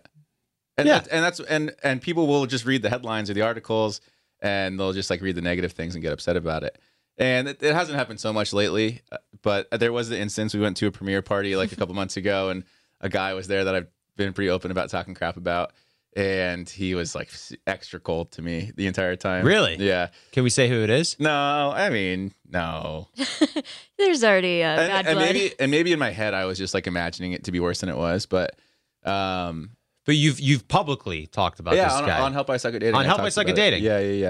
And Yeah. That's, and that's and and people will just read the headlines or the articles and they'll just like read the negative things and get upset about it. And it, it hasn't happened so much lately, uh, but there was the instance we went to a premiere party like a couple months ago and a guy was there that I've been pretty open about talking crap about and he was like extra cold to me the entire time. Really? Yeah. Can we say who it is? No, I mean, no. There's already uh, and, bad and maybe and maybe in my head I was just like imagining it to be worse than it was, but um But you've you've publicly talked about yeah, this on, guy. on Help I Suck at Dating. On Help I talked Suck at about it. Dating? Yeah, yeah, yeah.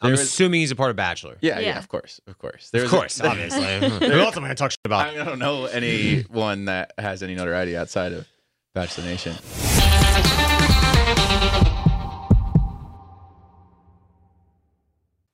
I'm There was- assuming he's a part of Bachelor. yeah, yeah, Yeah. of course, of course. Of course, a, obviously. Who else am I going to talk shit about? I don't know anyone that has any notoriety outside of Bachelor Nation.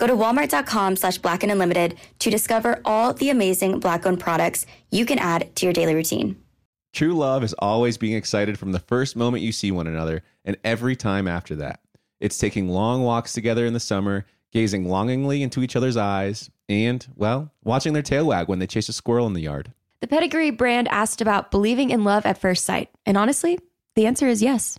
Go to walmart.com slash black and unlimited to discover all the amazing black owned products you can add to your daily routine. True love is always being excited from the first moment you see one another and every time after that. It's taking long walks together in the summer, gazing longingly into each other's eyes, and, well, watching their tail wag when they chase a squirrel in the yard. The Pedigree brand asked about believing in love at first sight. And honestly, the answer is yes.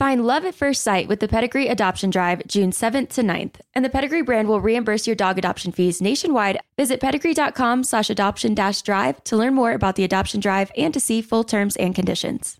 Find love at first sight with the Pedigree Adoption Drive June 7th to 9th, and the Pedigree brand will reimburse your dog adoption fees nationwide. Visit pedigree.com slash adoption dash drive to learn more about the adoption drive and to see full terms and conditions.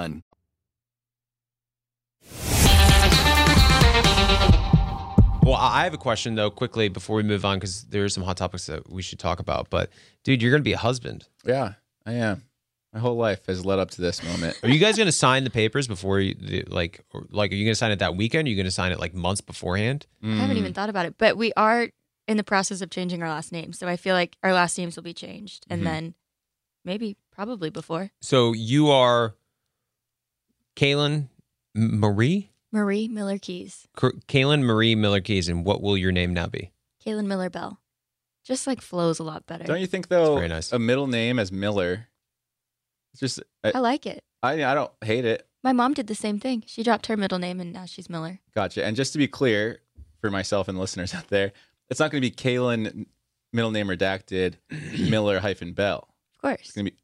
Well, I have a question though, quickly before we move on, because there are some hot topics that we should talk about. But dude, you're gonna be a husband. Yeah, I am. My whole life has led up to this moment. Are you guys gonna sign the papers before you the- like, or, like, are you gonna sign it that weekend? Are you gonna sign it like months beforehand? I haven't Mm. even thought about it, but we are in the process of changing our last name. So I feel like our last names will be changed. And Mhm. then maybe, probably before. So you are Caelynn Marie, Marie Miller Keyes. Caelynn Marie Miller Keyes, and what will your name now be? Caelynn Miller Bell. Just like flows a lot better. Don't you think though? very nice. A middle name as Miller. It's just I, I like it. I I don't hate it. My mom did the same thing. She dropped her middle name and now she's Miller. Gotcha. And just to be clear for myself and listeners out there, it's not going to be Caelynn middle name redacted Miller hyphen Bell. Of course. It's going to be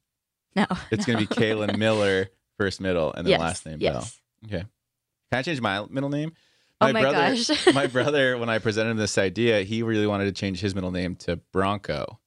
No. it's going to be Caelynn Miller first middle and then Yes, last name yes. Bell. Okay. Can I change my middle name? Oh my brother, gosh. my brother, when I presented him this idea, he really wanted to change his middle name to Bronco.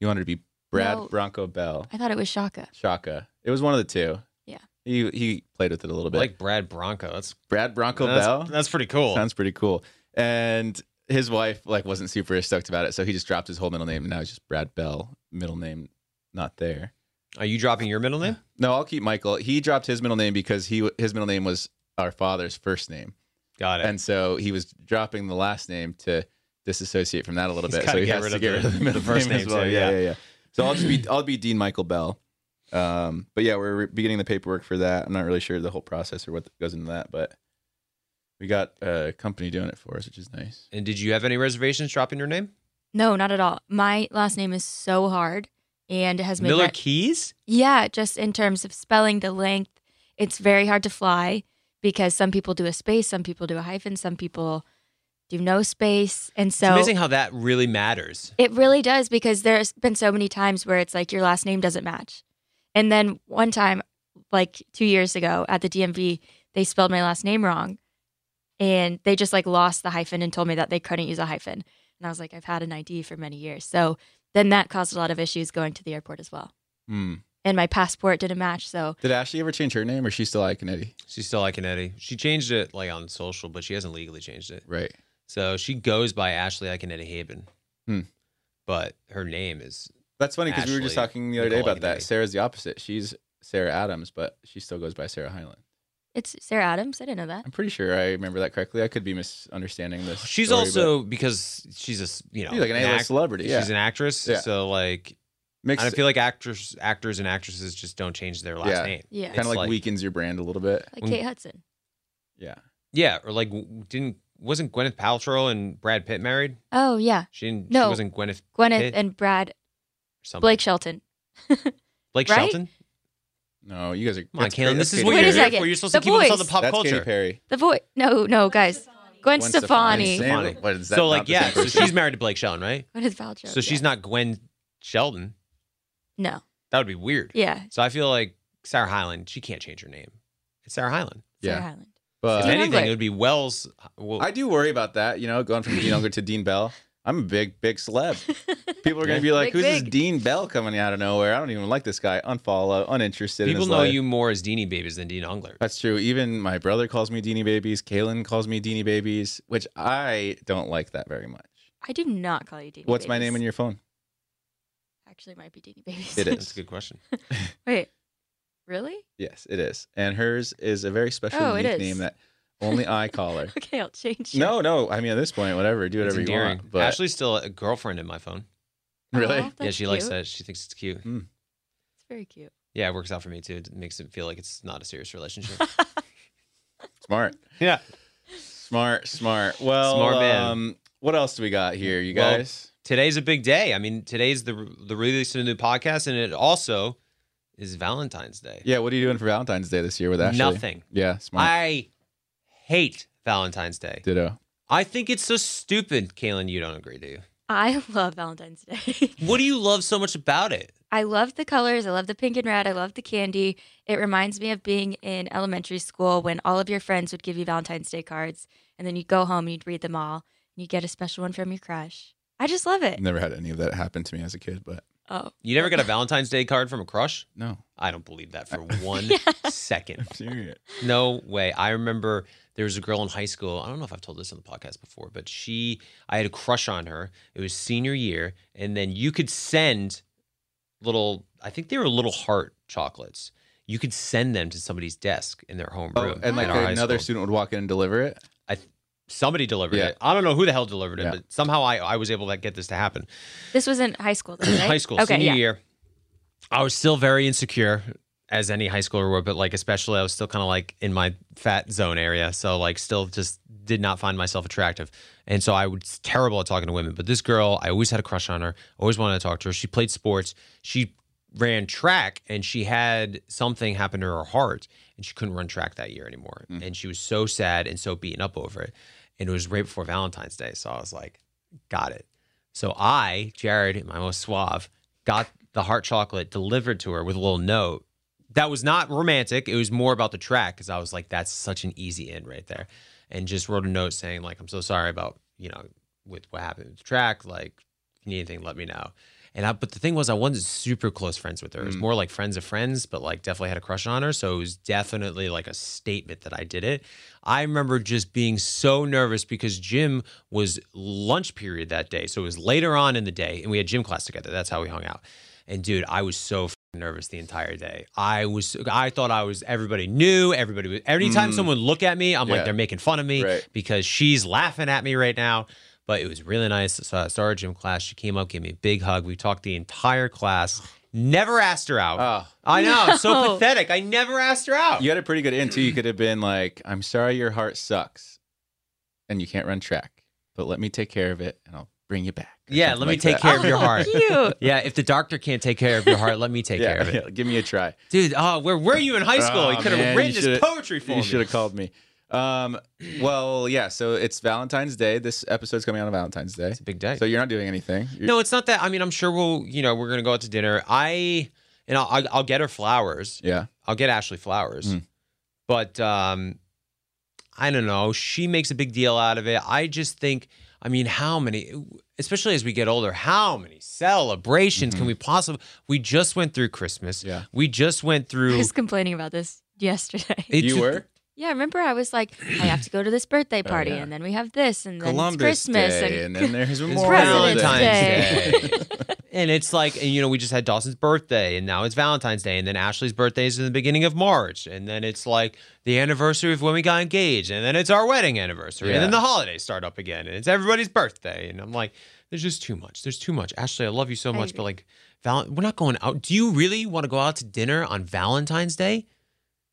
He wanted to be Brad No. Bronco Bell. I thought it was Shaka. Shaka. It was one of the two. Yeah. He he played with it a little bit. Like Brad Bronco. That's Brad Bronco that's, Bell. That's pretty cool. Sounds pretty cool. And his wife like wasn't super stoked about it, so he just dropped his whole middle name and now it's just Brad Bell, middle name not there. Are you dropping your middle name? No, I'll keep Michael. He dropped his middle name because he his middle name was our father's first name. Got it. And so he was dropping the last name to disassociate from that a little He's bit. So he has rid to of get the- rid of the middle first name as well. too, yeah, yeah. yeah, yeah. So I'll just be I'll be Dean Michael Bell. Um, but yeah, we're beginning the paperwork for that. I'm not really sure the whole process or what goes into that, but we got a company doing it for us, which is nice. And did you have any reservations dropping your name? No, not at all. My last name is so hard and it has made Miller my- Keyes? Yeah, just in terms of spelling the length, it's very hard to fly because some people do a space, some people do a hyphen, some people do no space. And so it's amazing how that really matters. it really does because there's been so many times where it's like your last name doesn't match. And then one time, like two years ago at the DMV, they spelled my last name wrong. And they just like lost the hyphen and told me that they couldn't use a hyphen. And I was like, I've had an ID for many years. So then that caused a lot of issues going to the airport as well. Hmm. And my passport didn't match. So Did Ashley ever change her name, or she's she still Iaconetti? She's still like an She changed it like on social, but she hasn't legally changed it. Right. So she goes by Ashley Iaconetti Haibon. Hmm. But her name is That's funny because we were just talking the other day Nicole about that. Sarah's the opposite. She's Sarah Adams, but she still goes by Sarah Hyland. It's Sarah Adams. I didn't know that. I'm pretty sure I remember that correctly. I could be misunderstanding this. She's story, also because she's a you know She's like an A-list celebrity, She's an actress, Yeah. so like Makes- I feel like actors actors and actresses just don't change their but- last yeah, name. Yeah. kind of It's like, weakens your brand a little bit. Like mm. Kate Hudson. Yeah, Yeah, or like didn't wasn't Gwyneth Paltrow and Brad Pitt married? Oh, yeah. She didn't. No. she wasn't Gwyneth. Gwyneth Pitt and Brad. something. Blake Shelton. Blake right? Shelton. No, you guys are. Come on, that's Caelynn, Katy- this is Katy what Wait you're a here second. for. You're supposed The to keep us on the voice. pop That's culture. Katy Perry. The voice. No, no, guys. Gwen, Gwen Stefani. Stefani. What is that? So not like the yeah, same so person? she's married to Blake Shelton, right? Gwyneth Paltrow. So she's yeah. not Gwen Sheldon. No. That would be weird. Yeah. So I feel like Sarah Hyland, she can't change her name. It's Sarah Hyland. Yeah. Sarah Hyland. But if Dean anything, it would be Wells. Uh, well, I do worry about that. You know, going from Dean Unglert to Dean Bell. I'm a big, big celeb. People are going to be like, Big, "Who's this big. Dean Bell coming out of nowhere? I don't even like this guy. Unfollow, uninterested." in people his know life." you more as Deanie Babies than Dean Unglert. That's true. Even my brother calls me Deanie Babies. Caelynn calls me Deanie Babies, which I don't like that very much. I do not call you Deanie What's my name in Babies. your phone? Actually, it might be Deanie Babies. It is. That's a good question. Wait. Really? Yes, it is. And hers is a very special Oh, it unique is. name that only I call her. Okay, I'll change. it. No, no. I mean, at this point, whatever. Do whatever you want. But Ashley's still a girlfriend in my phone. really, Aw, yeah, that's she likes that. She thinks it's cute. Hmm. It's very cute. Yeah, it works out for me too. It makes it feel like it's not a serious relationship. smart, yeah. smart, smart. Well, Smart man. Um, what else do we got here, you Well, guys? Today's a big day. I mean, today's the the release of the new podcast, and it also is Valentine's Day. yeah. What are you doing for Valentine's Day this year with Ashley? Nothing. Yeah, smart. I hate Valentine's Day. Ditto. I think it's so stupid, Caelynn. You don't agree, do you? I love Valentine's Day. What do you love so much about it? I love the colors. I love the pink and red. I love the candy. It reminds me of being in elementary school when all of your friends would give you Valentine's Day cards, and then you'd go home and you'd read them all, and you'd get a special one from your crush. I just love it. Never had any of that happen to me as a kid, but Oh, You never got a Valentine's Day card from a crush? no. I don't believe that for one second. I'm serious. No way. I remember there was a girl in high school. I don't know if I've told this on the podcast before, but she, I had a crush on her. It was senior year. And then you could send little, I think they were little heart chocolates. You could send them to somebody's desk in their home Oh, room. and like at our high another school. student would walk in and deliver it. I, th- somebody delivered Yeah. it. I don't know who the hell delivered it, Yeah. but somehow I, I was able to get this to happen. this was in high school, though, right? high school, Okay, senior yeah. year. I was still very insecure, as any high schooler would, but like especially I was still kind of like in my fat zone area, so like still just did not find myself attractive, and so I was terrible at talking to women. But this girl, I always had a crush on her, always wanted to talk to her. She played sports, she ran track, and she had something happen to her heart, and she couldn't run track that year anymore, mm. and she was so sad and so beaten up over it, and it was right before Valentine's Day, so I was like, got it. So I, Jared, my most suave, got the heart chocolate delivered to her with a little note. That was not romantic. It was more about the track because I was like, that's such an easy in right there. And just wrote a note saying, like, I'm so sorry about, you know, with what happened with the track. Like, if you need anything, let me know. And I, but the thing was, I wasn't super close friends with her. It was mm. more like friends of friends, but like definitely had a crush on her. So it was definitely like a statement that I did it. I remember just being so nervous because gym was lunch period that day. So it was later on in the day and we had gym class together. That's how we hung out. And dude, I was so nervous the entire day. I was I thought I was everybody knew, everybody was anytime Mm. someone look at me, I'm Yeah. like they're making fun of me Right. because she's laughing at me right now. But it was really nice. So I started gym class. She came up, gave me a big hug. We talked the entire class. Never asked her out. Oh. I know, so pathetic. I never asked her out. You had a pretty good in too. You could have been like, "I'm sorry, your heart sucks, and you can't run track, but let me take care of it, and I'll bring you back." Yeah, let me like take that. care of your heart. Cute. Yeah, if the doctor can't take care of your heart, let me take yeah, care of it. yeah, give me a try. Dude, oh, where were you in high school? Oh, you could have written this poetry for You me. You should have called me. Um, well, yeah. So it's Valentine's Day. This episode's coming out on Valentine's Day. It's a big day. So you're not doing anything. You're- No, it's not that. I mean, I'm sure we'll, you know, we're gonna go out to dinner. I, and I'll, I'll, I'll get her flowers. Yeah. I'll get Ashley flowers. Mm. But um, I don't know. She makes a big deal out of it. I just think, I mean, how many, especially as we get older, how many celebrations can we possibly? We just went through Christmas. Mm-hmm. Yeah. We just went I through. was complaining about this yesterday. It You ju- were Yeah, remember I was like, I have to go to this birthday party, Oh, yeah. and then we have this, and then Columbus it's Christmas, Day, and then there's It's Memorial Valentine's Day. Day. and it's like, and, you know, we just had Dawson's birthday, and now it's Valentine's Day, and then Ashley's birthday is in the beginning of March, and then it's like the anniversary of when we got engaged, and then it's our wedding anniversary, and then the holidays start up again, and it's everybody's birthday, and I'm like, there's just too much. There's too much. Ashley, I love you so much, agree. but like, val- we're not going out. Do you really want to go out to dinner on Valentine's Day?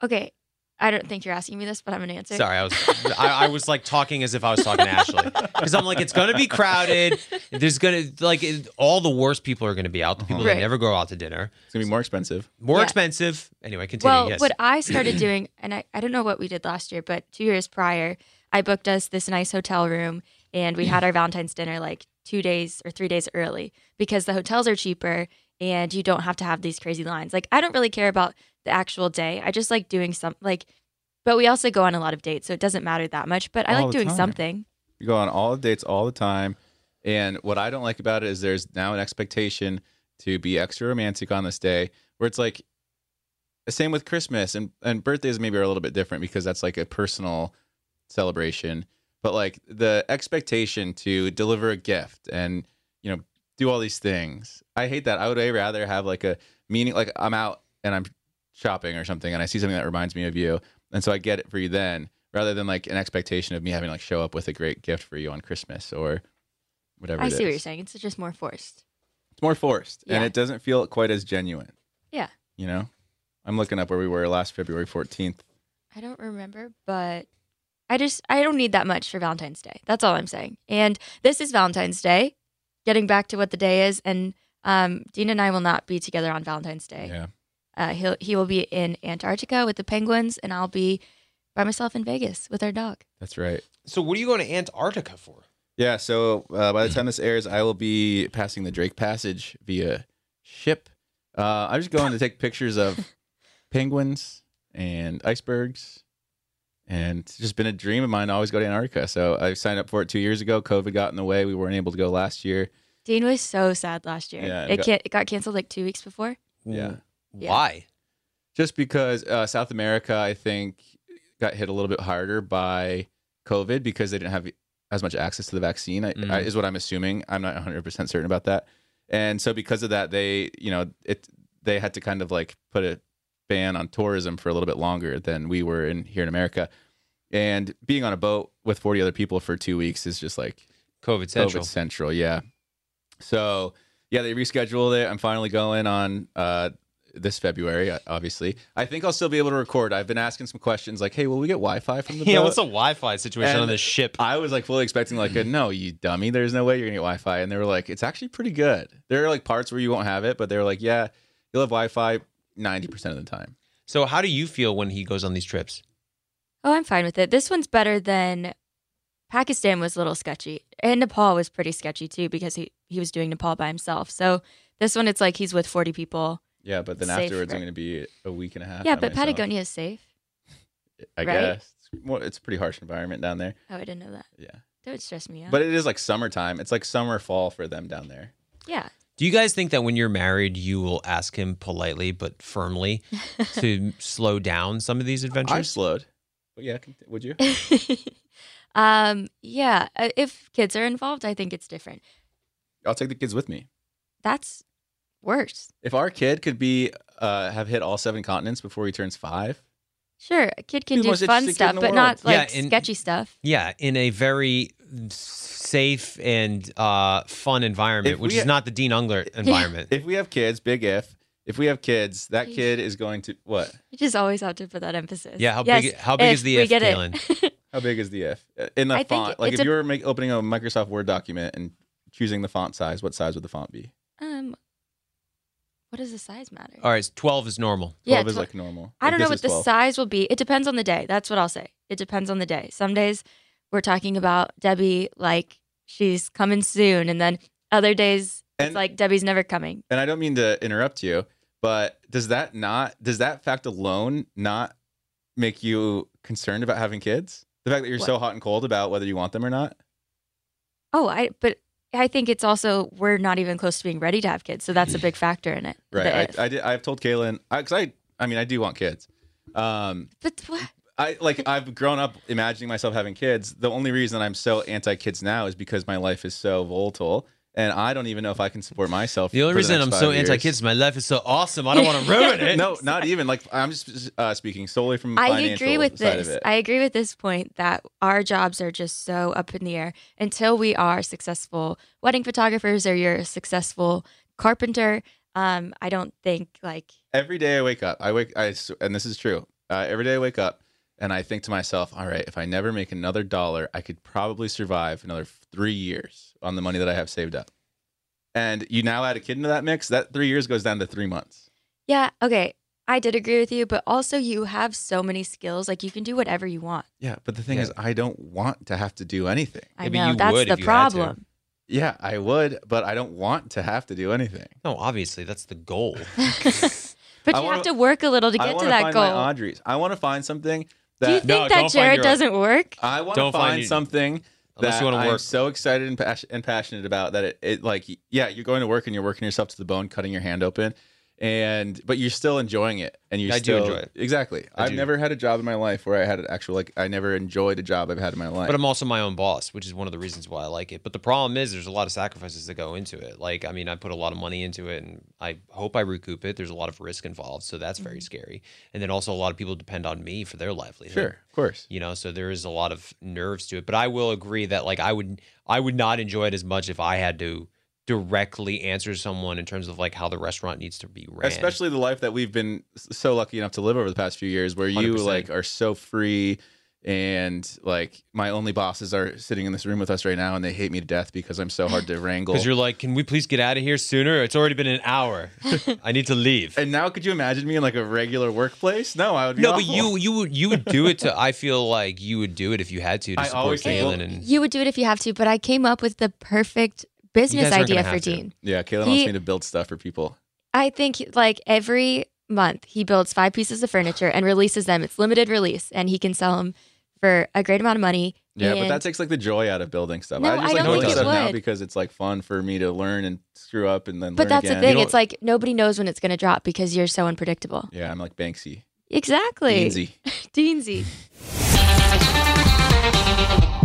okay, I don't think you're asking me this, but I'm gonna answer. Sorry, I was I, I was like talking as if I was talking to Ashley because I'm like it's gonna be crowded. There's gonna like it, all the worst people are gonna be out. The people that Right. never go out to dinner. It's gonna be more expensive. More Yeah. expensive. Anyway, continue. Well, yes. what I started doing, and I, I don't know what we did last year, but two years prior, I booked us this nice hotel room and we had our Valentine's dinner like two days or three days early because the hotels are cheaper and you don't have to have these crazy lines. Like, I don't really care about the actual day. I just like doing some, like, but we also go on a lot of dates, so it doesn't matter that much. But I All like doing time. something. You go on all the dates all the time. And what I don't like about it is there's now an expectation to be extra romantic on this day where it's like the same with Christmas and, and birthdays maybe are a little bit different because that's like a personal celebration. But like the expectation to deliver a gift and, you know, do all these things. I hate that. I would rather have like a meaning like I'm out and I'm shopping or something and I see something that reminds me of you. And so I get it for you then rather than like an expectation of me having like show up with a great gift for you on Christmas or whatever. I see what you're saying. It's just more forced. It's more forced and it doesn't feel quite as genuine. Yeah. You know, I'm looking up where we were last February 14th. I don't remember, but I just I don't need that much for Valentine's Day. That's all I'm saying. And this is Valentine's Day. Getting back to what the day is, and um, Dean and I will not be together on Valentine's Day. Yeah. Uh, he'll he will be in Antarctica with the penguins, and I'll be by myself in Vegas with our dog. That's right. so what are you going to Antarctica for? Yeah. So uh, by the time this airs, I will be passing the Drake Passage via ship. Uh, I'm just going to take pictures of penguins and icebergs. And it's just been a dream of mine to always go to Antarctica. So I signed up for it two years ago. COVID got in the way. We weren't able to go last year. Dean was so sad last year. Yeah, it it got- can't, it got canceled like two weeks before. Yeah. Yeah. Why? Just because uh, South America, I think, got hit a little bit harder by COVID because they didn't have as much access to the vaccine, I, Mm. I, is what I'm assuming. I'm not 100% certain about that. And so because of that, they, you know, it they had to kind of like put a ban on tourism for a little bit longer than we were in here in America. And being on a boat with 40 other people for two weeks is just like COVID central. COVID central, yeah. So yeah, they rescheduled it. I'm finally going on uh, this February. uh, Obviously, I think I'll still be able to record. I've been asking some questions like, "Hey, will we get Wi-Fi from the Yeah, boat?" what's the Wi-Fi situation on And this ship? I was like fully expecting like, a, "No, you dummy! There's no way you're gonna get Wi-Fi." And they were like, "It's actually pretty good." There are like parts where you won't have it, but they were like, "Yeah, you'll have Wi-Fi 90 percent of the time." So how do you feel when he goes on these trips? Oh, I'm fine with it. This one's better than Pakistan was a little sketchy. And Nepal was pretty sketchy too because he, he was doing Nepal by himself. So this one it's like he's with 40 people. Yeah, but then Safe afterwards, for- I'm gonna be a week and a half. yeah, but myself. Patagonia is safe. I right? guess. Well, it's a pretty harsh environment down there. Oh, I didn't know that. Yeah. That would stress me out. But it is like summertime. It's like summer fall for them down there. yeah. Do you guys think that when you're married, you will ask him politely but firmly to slow down some of these adventures? I've adventures? slowed. But yeah, would you? um, yeah. uh, If kids are involved, I think it's different. I'll take the kids with me. That's worse. If our kid could be uh, have hit all seven continents before he turns five, Sure, a kid can Be do fun stuff, but world. not Yeah, like sketchy stuff. Yeah, in a very safe and uh, fun environment, If which is ha- not the Dean Unglert environment. if we have kids, big if, if we have kids, that kid is going to what? You just always have to put that emphasis. Yeah, how Yes, big? How big is the we if, get it. Caelynn? How big is the if Uh, in the I think font? Like if a- you were make, opening a Microsoft Word document and choosing the font size, what size would the font be? um, what does the size matter? All right, twelve is normal. Yeah, Twelve is like normal. I don't know what the 12. size will be. It depends on the day. That's what I'll say. It depends on the day. Some days we're talking about Debbie like she's coming soon, and then other days it's like Debbie's never coming. And I don't mean to interrupt you, but does that not does that fact alone not make you concerned about having kids? The fact that you're so hot and cold about whether you want them or not? Oh, I but I think it's also we're not even close to being ready to have kids, so that's a big factor in it. Right. I, I did. I've told Caelynn because I, I mean, I do want kids. Um, but what? I like I've grown up imagining myself having kids. The only reason I'm so anti kids now is because my life is so volatile, and I don't even know if I can support myself. The only for reason next I'm so years. anti-kids, is my life is so awesome. I don't want to ruin it. No, not even like I'm just uh, speaking solely from. I financial agree with side this. Of it. I agree with this point that our jobs are just so up in the air until we are successful wedding photographers or you're a successful carpenter. Um, I don't think like every day I wake up, I wake, I and this is true. Uh, every day I wake up and I think to myself, all right, if I never make another dollar, I could probably survive another three years on the money that I have saved up. And you now add a kid into that mix, that three years goes down to three months. yeah, okay. I did agree with you, but also you have so many skills. Like you can do whatever you want. Yeah, but the thing is, I don't want to have to do anything. I know that's the problem. Yeah, I would, but I don't want to have to do anything. No, obviously that's the goal. But I you wanna- have to work a little to get to wanna that find goal. my Audrey's. I want to find something that Do you think that Jared doesn't work? I want to find, find you- something Unless that you wanna I'm work. so excited and, pas- and passionate about that it, it like yeah you're going to work and you're working yourself to the bone cutting your hand open and but you're still enjoying it and you're I do still enjoy it. exactly I I've do. never had a job in my life where I had an actual like I never enjoyed a job I've had in my life But I'm also my own boss, which is one of the reasons why I like it. But the problem is, there's a lot of sacrifices that go into it. Like, I mean, I put a lot of money into it, and I hope I recoup it. There's a lot of risk involved, so that's very mm-hmm. scary. And then also, a lot of people depend on me for their livelihood. Sure, of course. You know, so there is a lot of nerves to it. But I will agree that, like, I would, I would not enjoy it as much if I had to directly answer someone in terms of like how the restaurant needs to be ran. especially the life that we've been so lucky enough to live over the past few years where you 100%. like are so free and like my only bosses are sitting in this room with us right now and they hate me to death because I'm so hard to wrangle. Because you're like, can we please get out of here sooner? It's already been an hour. I need to leave. And now, could you imagine me in like a regular workplace? No, I would be. No, but you you would you would do it to. I feel like you would do it if you had to to I support always think- Caelynn and You would do it if you have to, but I came up with the perfect business idea for have to. Dean. Yeah, Kayla He- wants me to build stuff for people. I think like every month he builds five pieces of furniture and releases them. It's limited release, and he can sell them for a great amount of money. Yeah, but that takes like the joy out of building stuff. No, I just I like don't building think it stuff now would. because it's like fun for me to learn and screw up and then. But learn that's again. the thing. It's like nobody knows when it's going to drop because you're so unpredictable. Yeah, I'm like Banksy. Exactly. Beansy. Deansy.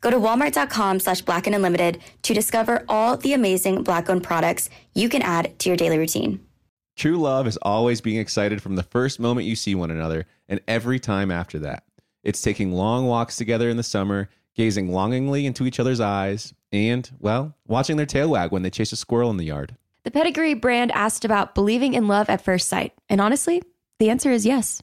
Go to walmart.com slash black and unlimited to discover all the amazing black owned products you can add to your daily routine. True love is always being excited from the first moment you see one another and every time after that. It's taking long walks together in the summer, gazing longingly into each other's eyes, and, well, watching their tail wag when they chase a squirrel in the yard. The Pedigree brand asked about believing in love at first sight. And honestly, the answer is yes.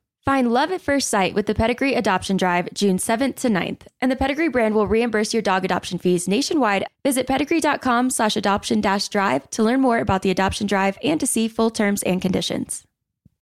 Find love at first sight with the Pedigree Adoption Drive June 7th to 9th, and the Pedigree brand will reimburse your dog adoption fees nationwide. Visit pedigree.com slash adoption dash drive to learn more about the adoption drive and to see full terms and conditions.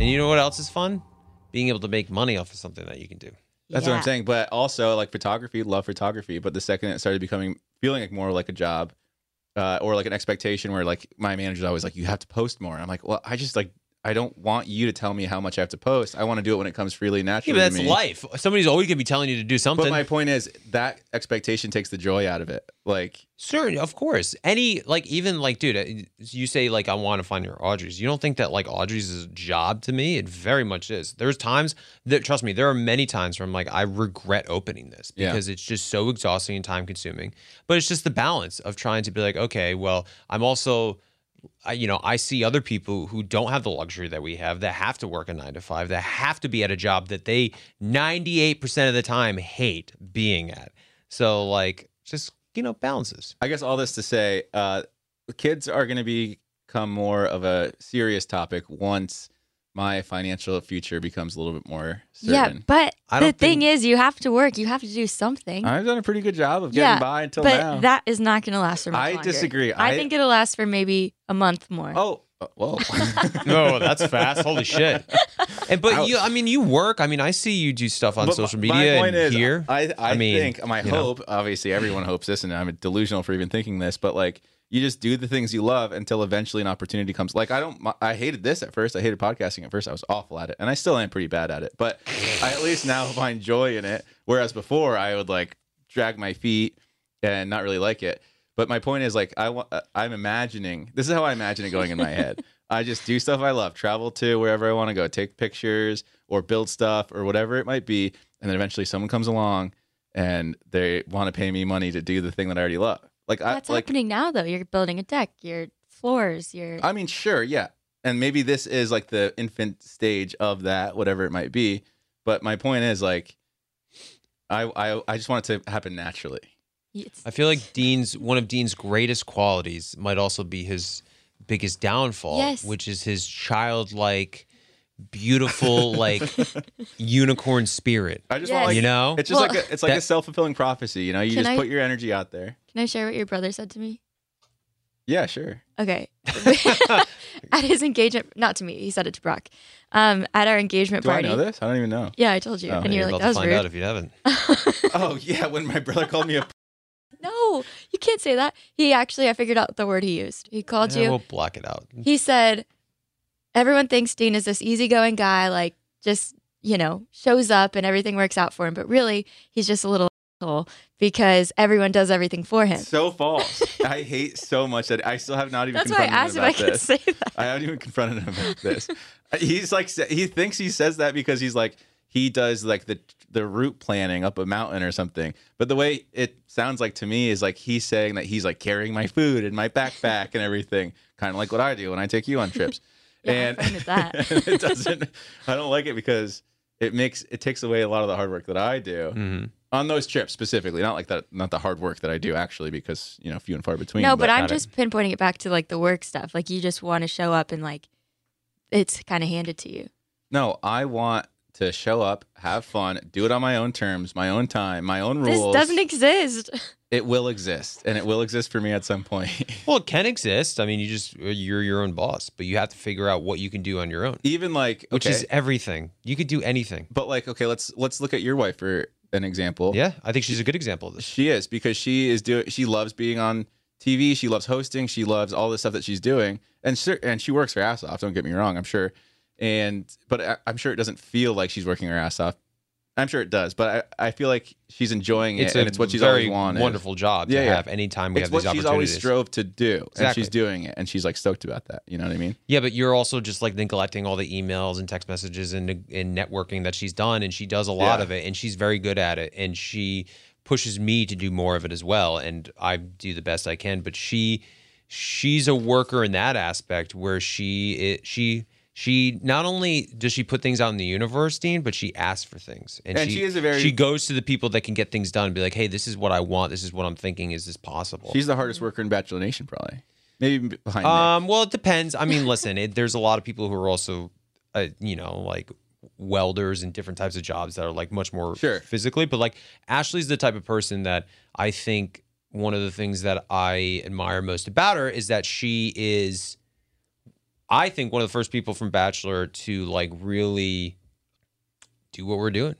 And you know what else is fun? Being able to make money off of something that you can do. That's what I'm saying. But also, like photography, love photography. But the second it started becoming feeling like more like a job, uh, or like an expectation, where like my manager's always like, "You have to post more." And I'm like, "Well, I just like I don't want you to tell me how much I have to post. I want to do it when it comes freely, Yeah, naturally." but to that's life. Somebody's always gonna be telling you to do something. But my point is that expectation takes the joy out of it. Like, Sure, of course. Any like even like dude, uh, you say like I want to find your Audrey's. You don't think that like Audrey's is a job to me? It very much is. There's times that trust me, there are many times where I'm like I regret opening this Yeah. because it's just so exhausting and time consuming. But it's just the balance of trying to be like, okay, well, I'm also I, you know, I see other people who don't have the luxury that we have that have to work a nine to five, that have to be at a job that they 98% of the time hate being at. So, like, just, you know, balances. I guess all this to say, uh, kids are going to become more of a serious topic once my financial future becomes a little bit more certain. Yeah, but the don't thing is, you have to work. You have to do something. I've done a pretty good job of getting yeah, by until but now. that is not going to last for much I longer. disagree. I, I- think it'll last for maybe a month more. Oh, uh, whoa. no, that's fast. Holy shit. And but you, I mean, you work. I mean, I see you do stuff on But social media My point and is, here. I, I, mean, think my you know. hope, obviously, everyone hopes this, and I'm delusional for even thinking this, but like you just do the things you love until eventually an opportunity comes. Like I don't, I hated this at first. I hated podcasting at first. I was awful at it, and I still am pretty bad at it. But I at least now find joy in it. Whereas before, I would like drag my feet and not really like it. But my point is, like, I want, uh, I'm imagining. This is how I imagine it going in my head. I just do stuff I love, travel to wherever I want to go, take pictures or build stuff or whatever it might be, and then eventually someone comes along and they want to pay me money to do the thing that I already love. Like, I That's like. happening now, though. You're building a deck, your floors, your. I mean, sure, yeah, and maybe this is like the infant stage of that, whatever it might be. But my point is, like, I I, I just want it to happen naturally. I feel like Dean's one of Dean's greatest qualities might also be his biggest downfall, Yes. which is his childlike beautiful like unicorn spirit. I just Yes. want like, you know, like unicorn spirit. I just Yes. want like You know? it's just Well- like a, it's like a self fulfilling prophecy. You know, you just I- put your energy out there. Can I share what your brother said to me? Yeah, sure. Okay. at his engagement, not to me, he said it to Brock. Um, at our engagement Do party. I know this? I don't even know. Yeah, I told you. Oh. and You're you're like, about that was find rude. out if you haven't. oh yeah, when my brother called me a No, you can't say that. He actually, I figured out the word he used. He called Yeah, you. we'll block it out. He said, everyone thinks Dean is this easygoing guy, like just, you know, shows up and everything works out for him. But really, he's just a little asshole because everyone does everything for him. so false. I hate so much that I still have not even. That's why I confronted asked him if I about could say that. I haven't even confronted him about this. He's like he thinks he says that because he's like he does like the the route planning up a mountain or something. But the way it sounds like to me is like he's saying that he's like carrying my food and my backpack and everything, kind of like what I do when I take you on trips. Yeah, and find it that. it doesn't. I don't like it because it makes it takes away a lot of the hard work that I do Mm-hmm. on those trips specifically. Not like that, not the hard work that I do actually, because you know few and far between. no, but, I'm got it. just pinpointing it back to like the work stuff. Like you just want to show up and like it's kind of handed to you. No, I want to show up, have fun, do it on my own terms, my own time, my own rules This rules. doesn't exist. it will exist, and it will exist for me at some point. Well, it can exist. I mean, you just you're your own boss, but you have to figure out what you can do on your own, Even like, which okay, is everything. You could do anything. but like, okay, let's let's look at your wife for an example. Yeah, I think she's a good example of this. She is because she is doing. She loves being on TV. She loves hosting. She loves all the stuff that she's doing, and cer- and she works her ass off. Don't get me wrong. I'm sure, and but I, I'm sure it doesn't feel like she's working her ass off. I'm sure it does, but I, I feel like she's enjoying it, It's and it's what she's very always wanted. wonderful job Yeah, to yeah. have anytime we it's have what these she's always strove to do, and she's doing it, and she's like stoked about that. You know what I mean? Yeah, but you're also just like neglecting all the emails and text messages and, and networking that she's done, and she does a lot Yeah. of it, and she's very good at it, and she pushes me to do more of it as well, and I do the best I can. But she, she's a worker in that aspect where she it, she she not only does she put things out in the universe, Dean, but she asks for things, And she is a very- she goes to the people that can get things done, and be like, hey, this is what I want, this is what I'm thinking, is this possible? She's the hardest worker in Bachelor Nation, probably. Maybe behind Nick. Um, well, it depends. I mean, listen, it, there's a lot of people who are also, uh, you know, like welders and different types of jobs that are like much more Sure. physically. But like Ashley's the type of person that I think one of the things that I admire most about her is that she is, I think, one of the first people from Bachelor to like really do what we're doing,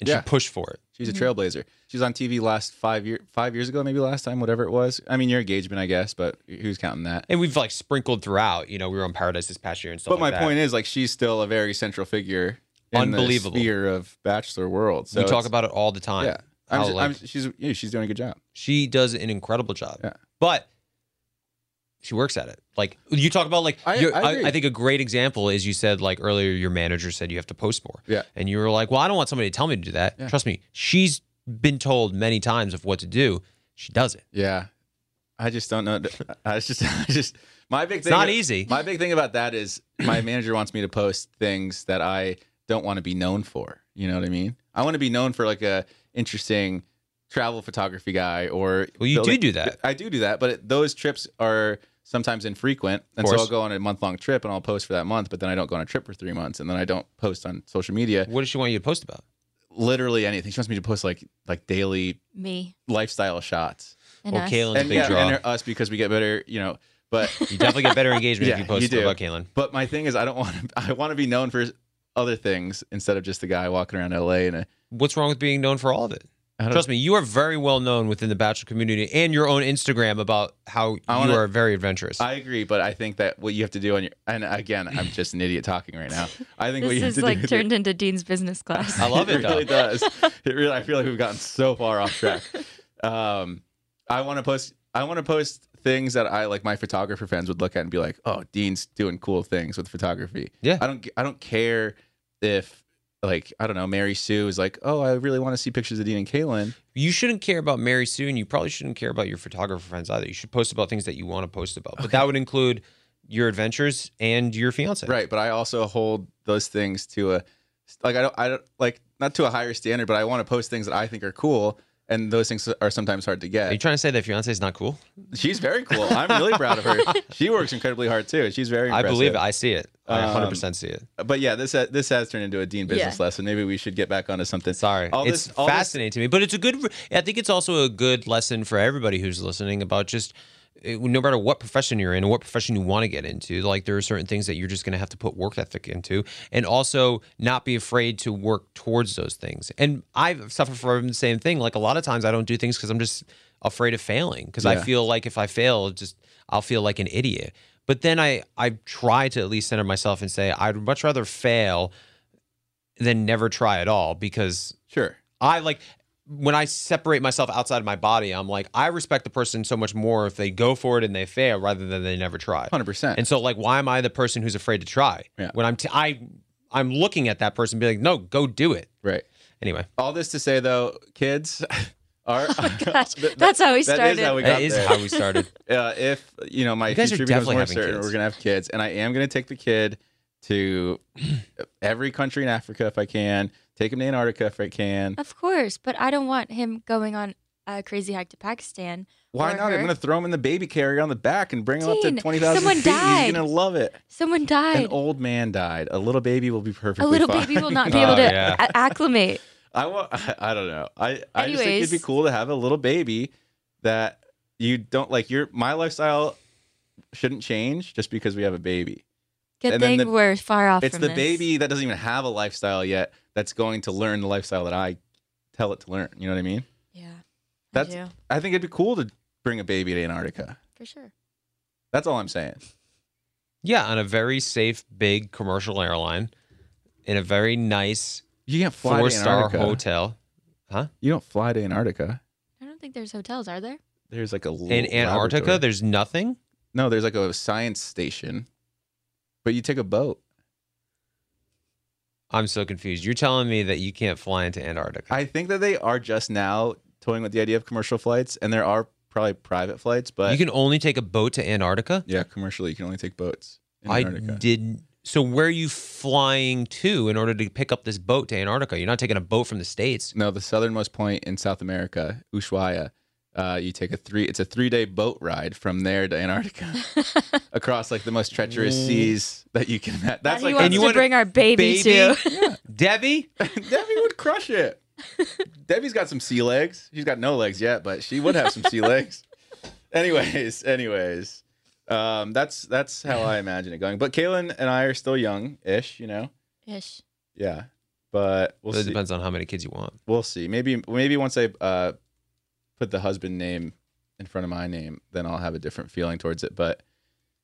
and Yeah. she pushed for it. She's a mm-hmm. trailblazer. She's on TV last five year five years ago, maybe last time, whatever it was. I mean, your engagement, I guess, but who's counting that? And we've like sprinkled throughout. You know, we were on Paradise this past year and stuff. But my that. point is, like, she's still a very central figure. In Unbelievable. The sphere of Bachelor world. So we talk about it all the time. Yeah, I'm, how, ju- like, I'm- she's yeah, she's doing a good job. she does an incredible job. Yeah. But she works at it. Like you talk about like I- I I. I think a great example is you said like earlier your manager said you have to post more. Yeah. And you were like, "Well, I don't want somebody to tell me to do that." Yeah. Trust me. She's been told many times of what to do. She does it. Yeah, I just don't know. I just, I just my big It's thing. not easy. My big thing about that is my manager wants me to post things that I don't want to be known for. You know what I mean? I want to be known for like a interesting travel photography guy or Well, you do building- do that. I do do that, but it, those trips are sometimes infrequent, and so. I'll go on a month long trip and I'll post for that month, but then I don't go on a trip for three months, and then I don't post on social media. What does she want you to post about? Literally anything. She wants me to post like like daily Me lifestyle shots. and well, us. Caelynn's a and big yeah, draw. and us because we get better, you know. But you definitely get better engagement Yeah, if you post you do. about Caelynn. But my thing is, I don't want to. I want to be known for other things instead of just the guy walking around LA and. What's wrong with being known for all of it? I don't- Trust me, you are very well known within the Bachelor community and your own Instagram about how I you wanna- are very adventurous. I agree, but I think that what you have to do on your and again, I'm just an idiot talking right now. I think what This you have is to like do with turned into Dean's business class. I love it, it really does. It really, I feel like we've gotten so far off track. Um, I want to post. I want to post things that I like. My photographer friends would look at and be like, "Oh, Dean's doing cool things with photography." Yeah. I don't. I don't care if like I don't know. Mary Sue is like, "Oh, I really want to see pictures of Dean and Caelynn." You shouldn't care about Mary Sue, and you probably shouldn't care about your photographer friends either. You should post about things that you want to post about, but that would include your adventures and your fiance. Right, but I also hold those things to a like I don't I don't like not to a higher standard, but I want to post things that I think are cool and those things are sometimes hard to get. Are you trying to say that fiance is not cool? She's very cool. I'm really proud of her. She works incredibly hard too. She's very. I believe it. I see it. I Um, 100% see it. But yeah, this ha- this has turned into a Dean business Yeah. lesson. Maybe we should get back onto something. Sorry, All it's this- all this- fascinating to me, but it's a good. I think it's also a good lesson for everybody who's listening about just no matter what profession you're in or what profession you want to get into. Like there are certain things that you're just going to have to put work ethic into, and also not be afraid to work towards those things. And I've suffered from the same thing. Like a lot of times, I don't do things because I'm just afraid of failing because I feel like if I fail, just I'll feel like an idiot. But then I I try to at least center myself and say I'd much rather fail than never try at all because Sure. I like when I separate myself outside of my body, I'm like, I respect the person so much more if they go for it and they fail rather than they never try. 100%. And so, like, why am I the person who's afraid to try? Yeah. When I'm, t- I, I'm looking at that person, being like, no, go do it. Right. Anyway, All this to say though, kids are. gosh, th- that's how we started. That is how we that got is there. how we started. uh, if you know my You guys future becomes more certain, kids. we're gonna have kids, and I am gonna take the kid to every country in Africa if I can. Take him to Antarctica if I can. Of course, but I don't want him going on a crazy hike to Pakistan. Why not? her. I'm gonna throw him in the baby carrier on the back and bring him up to twenty thousand someone feet. died. He's gonna love it. Someone died. An old man died. A little baby will be perfectly a little fine. baby will not be able Oh, to yeah. acclimate. I want. I, I don't know. I I just think it'd be cool to have a little baby that you don't like. Your my lifestyle shouldn't change just because we have a baby. Good And then thing the- we're far off It's from the this. baby that doesn't even have a lifestyle yet that's going to learn the lifestyle that I tell it to learn. You know what I mean? Yeah, That's. I do, I think it'd be cool to bring a baby to Antarctica. for sure. That's all I'm saying. Yeah, on a very safe, big commercial airline in a very nice You can't fly four to star hotel. Huh? You don't fly to Antarctica. I don't think there's hotels, are there? There's like a little In Antarctica, laboratory. there's nothing. no. There's like a science station, but you take a boat. I'm so confused. You're telling me that you can't fly into Antarctica. I think that they are just now toying with the idea of commercial flights, and there are probably private flights, but you can only take a boat to Antarctica? yeah, commercially you can only take boats. In I Antarctica. did. So where are you flying to in order to pick up this boat to Antarctica? You're not taking a boat from the states. No, the southernmost point in South America, Ushuaia. Uh, you take a three. It's a three-day boat ride from there to Antarctica, across like the most treacherous seas that you can. That's That he like wants you to want a bring our baby, baby? to. Debbie? Debbie would crush it. Debbie's got some sea legs. She's got no legs yet, but she would have some sea legs. Anyways, anyways, um, that's that's how I imagine it going. But Caelynn and I are still young-ish, you know. Ish. Yeah, but we'll it see. depends on how many kids you want. We'll see. Maybe maybe once I uh, put the husband name in front of my name, then I'll have a different feeling towards it. But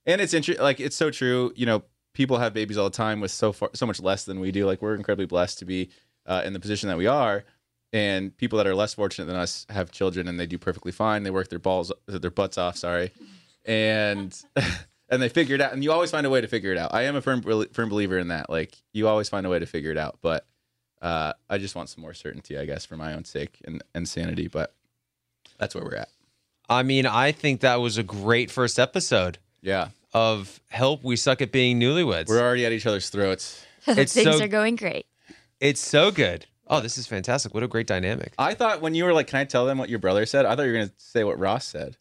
and it's interesting. Like it's so true. You know, people have babies all the time with so far so much less than we do. Like we're incredibly blessed to be uh, in the position that we are. And people that are less fortunate than us have children and they do perfectly fine. They work their balls, their butts off. Sorry, and and they figure it out. And you always find a way to figure it out. I am a firm firm believer in that. Like you always find a way to figure it out. But uh, I just want some more certainty, I guess, for my own sake and, and sanity. But that's where we're at. I mean, I think that was a great first episode Yeah, of Help We Suck at Being Newlyweds. we're already at each other's throats. It's Things so- are going great. it's so good. Oh, this is fantastic. What a great dynamic. I thought when you were like, "Can I tell them what your brother said?" I thought you were gonna say what Ross said,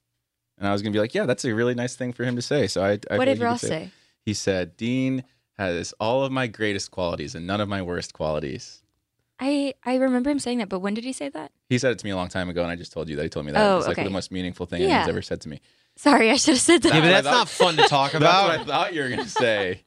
and I was gonna be like, "Yeah, that's a really nice thing for him to say." So I, I what did like you could Ross it. say? He said, "Dean has all of my greatest qualities and none of my worst qualities." I I remember him saying that, but when did he say that? He said it to me a long time ago, and I just told you that he told me that. Oh, it's like okay. the most meaningful thing Yeah. he's ever said to me. Sorry, I should have said that. Yeah, but That's that's what I not fun to talk about. That's what I thought you were gonna say.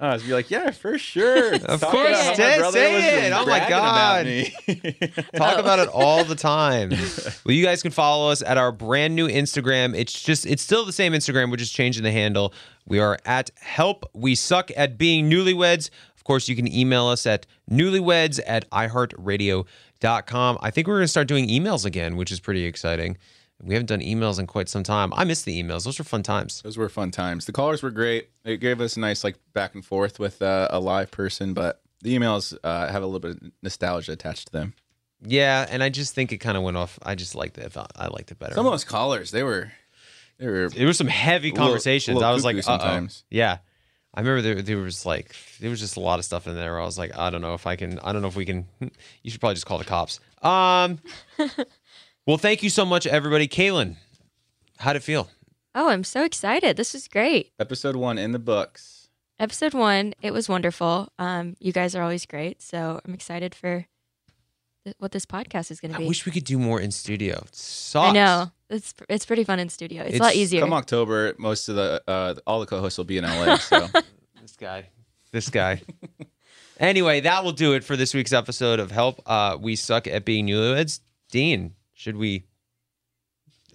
I was be like, yeah, for sure. Of Talk course, about how my say- say it. Oh my God. about. Talk Oh. about it all the time. well, you guys can follow us at our brand new Instagram. It's just it's still the same Instagram. We're just changing the handle. We are at Help We Suck at Being Newlyweds. Of course, you can email us at newlyweds at iHeartRadio.com. I think we're going to start doing emails again, which is pretty exciting. We haven't done emails in quite some time. I miss the emails. Those were fun times. Those were fun times. The callers were great. It gave us a nice like back and forth with uh, a live person, but the emails uh, have a little bit of nostalgia attached to them. Yeah, and I just think it kind of went off. I just liked it. I liked it better. Some of those callers, they were, they were. There were some heavy conversations. little I was like, sometimes. sometimes. Yeah. I remember there, there was like there was just a lot of stuff in there. Where I was like, I don't know if I can. I don't know if we can. You should probably just call the cops. Um, Well, thank you so much, everybody. Caelynn, how'd it feel? Oh, I'm so excited. This is great. Episode one in the books. Episode one, it was wonderful. Um, you guys are always great, so I'm excited for th- what this podcast is going to be. I wish we could do more in studio. It sucks. I know it's it's pretty fun in studio. It's, a lot easier. Come October, most of the uh, all the co-hosts will be in LA. So This guy. This guy. anyway, that will do it for this week's episode of Help. Uh, we suck at being newlyweds. Dean, should we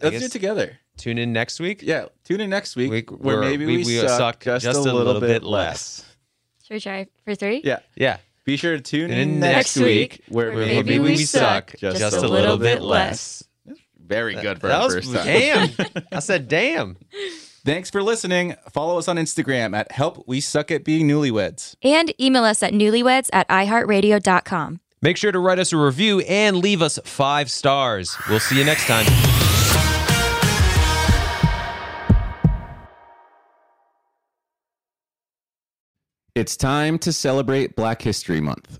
I let's do it together. tune in next week? Yeah, tune in next week Week where where maybe we- we, we suck, suck just, just a little, bit less. Should we try for three? Yeah, Yeah. be sure to tune Tune in in next, next week, week, where, where maybe, maybe we, we suck suck just, just a little, bit less. Very good for that our was, first time. Damn. I said damn. Thanks for listening. Follow us on Instagram at Help We Suck at Being Newlyweds. And email us at newlyweds at iheartradio.com. Make sure to write us a review and leave us five stars. We'll see you next time. It's time to celebrate Black History Month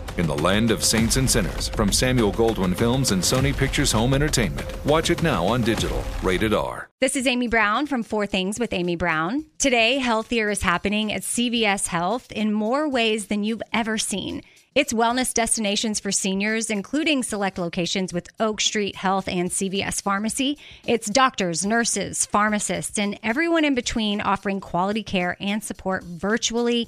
In the land of saints and sinners, from Samuel Goldwyn Films and Sony Pictures Home Entertainment. Watch it now on digital, rated R. This is Amy Brown from Four Things with Amy Brown. Today, healthier is happening at CVS Health in more ways than you've ever seen. It's wellness destinations for seniors, including select locations with Oak Street Health and CVS Pharmacy. It's doctors, nurses, pharmacists, and everyone in between offering quality care and support virtually,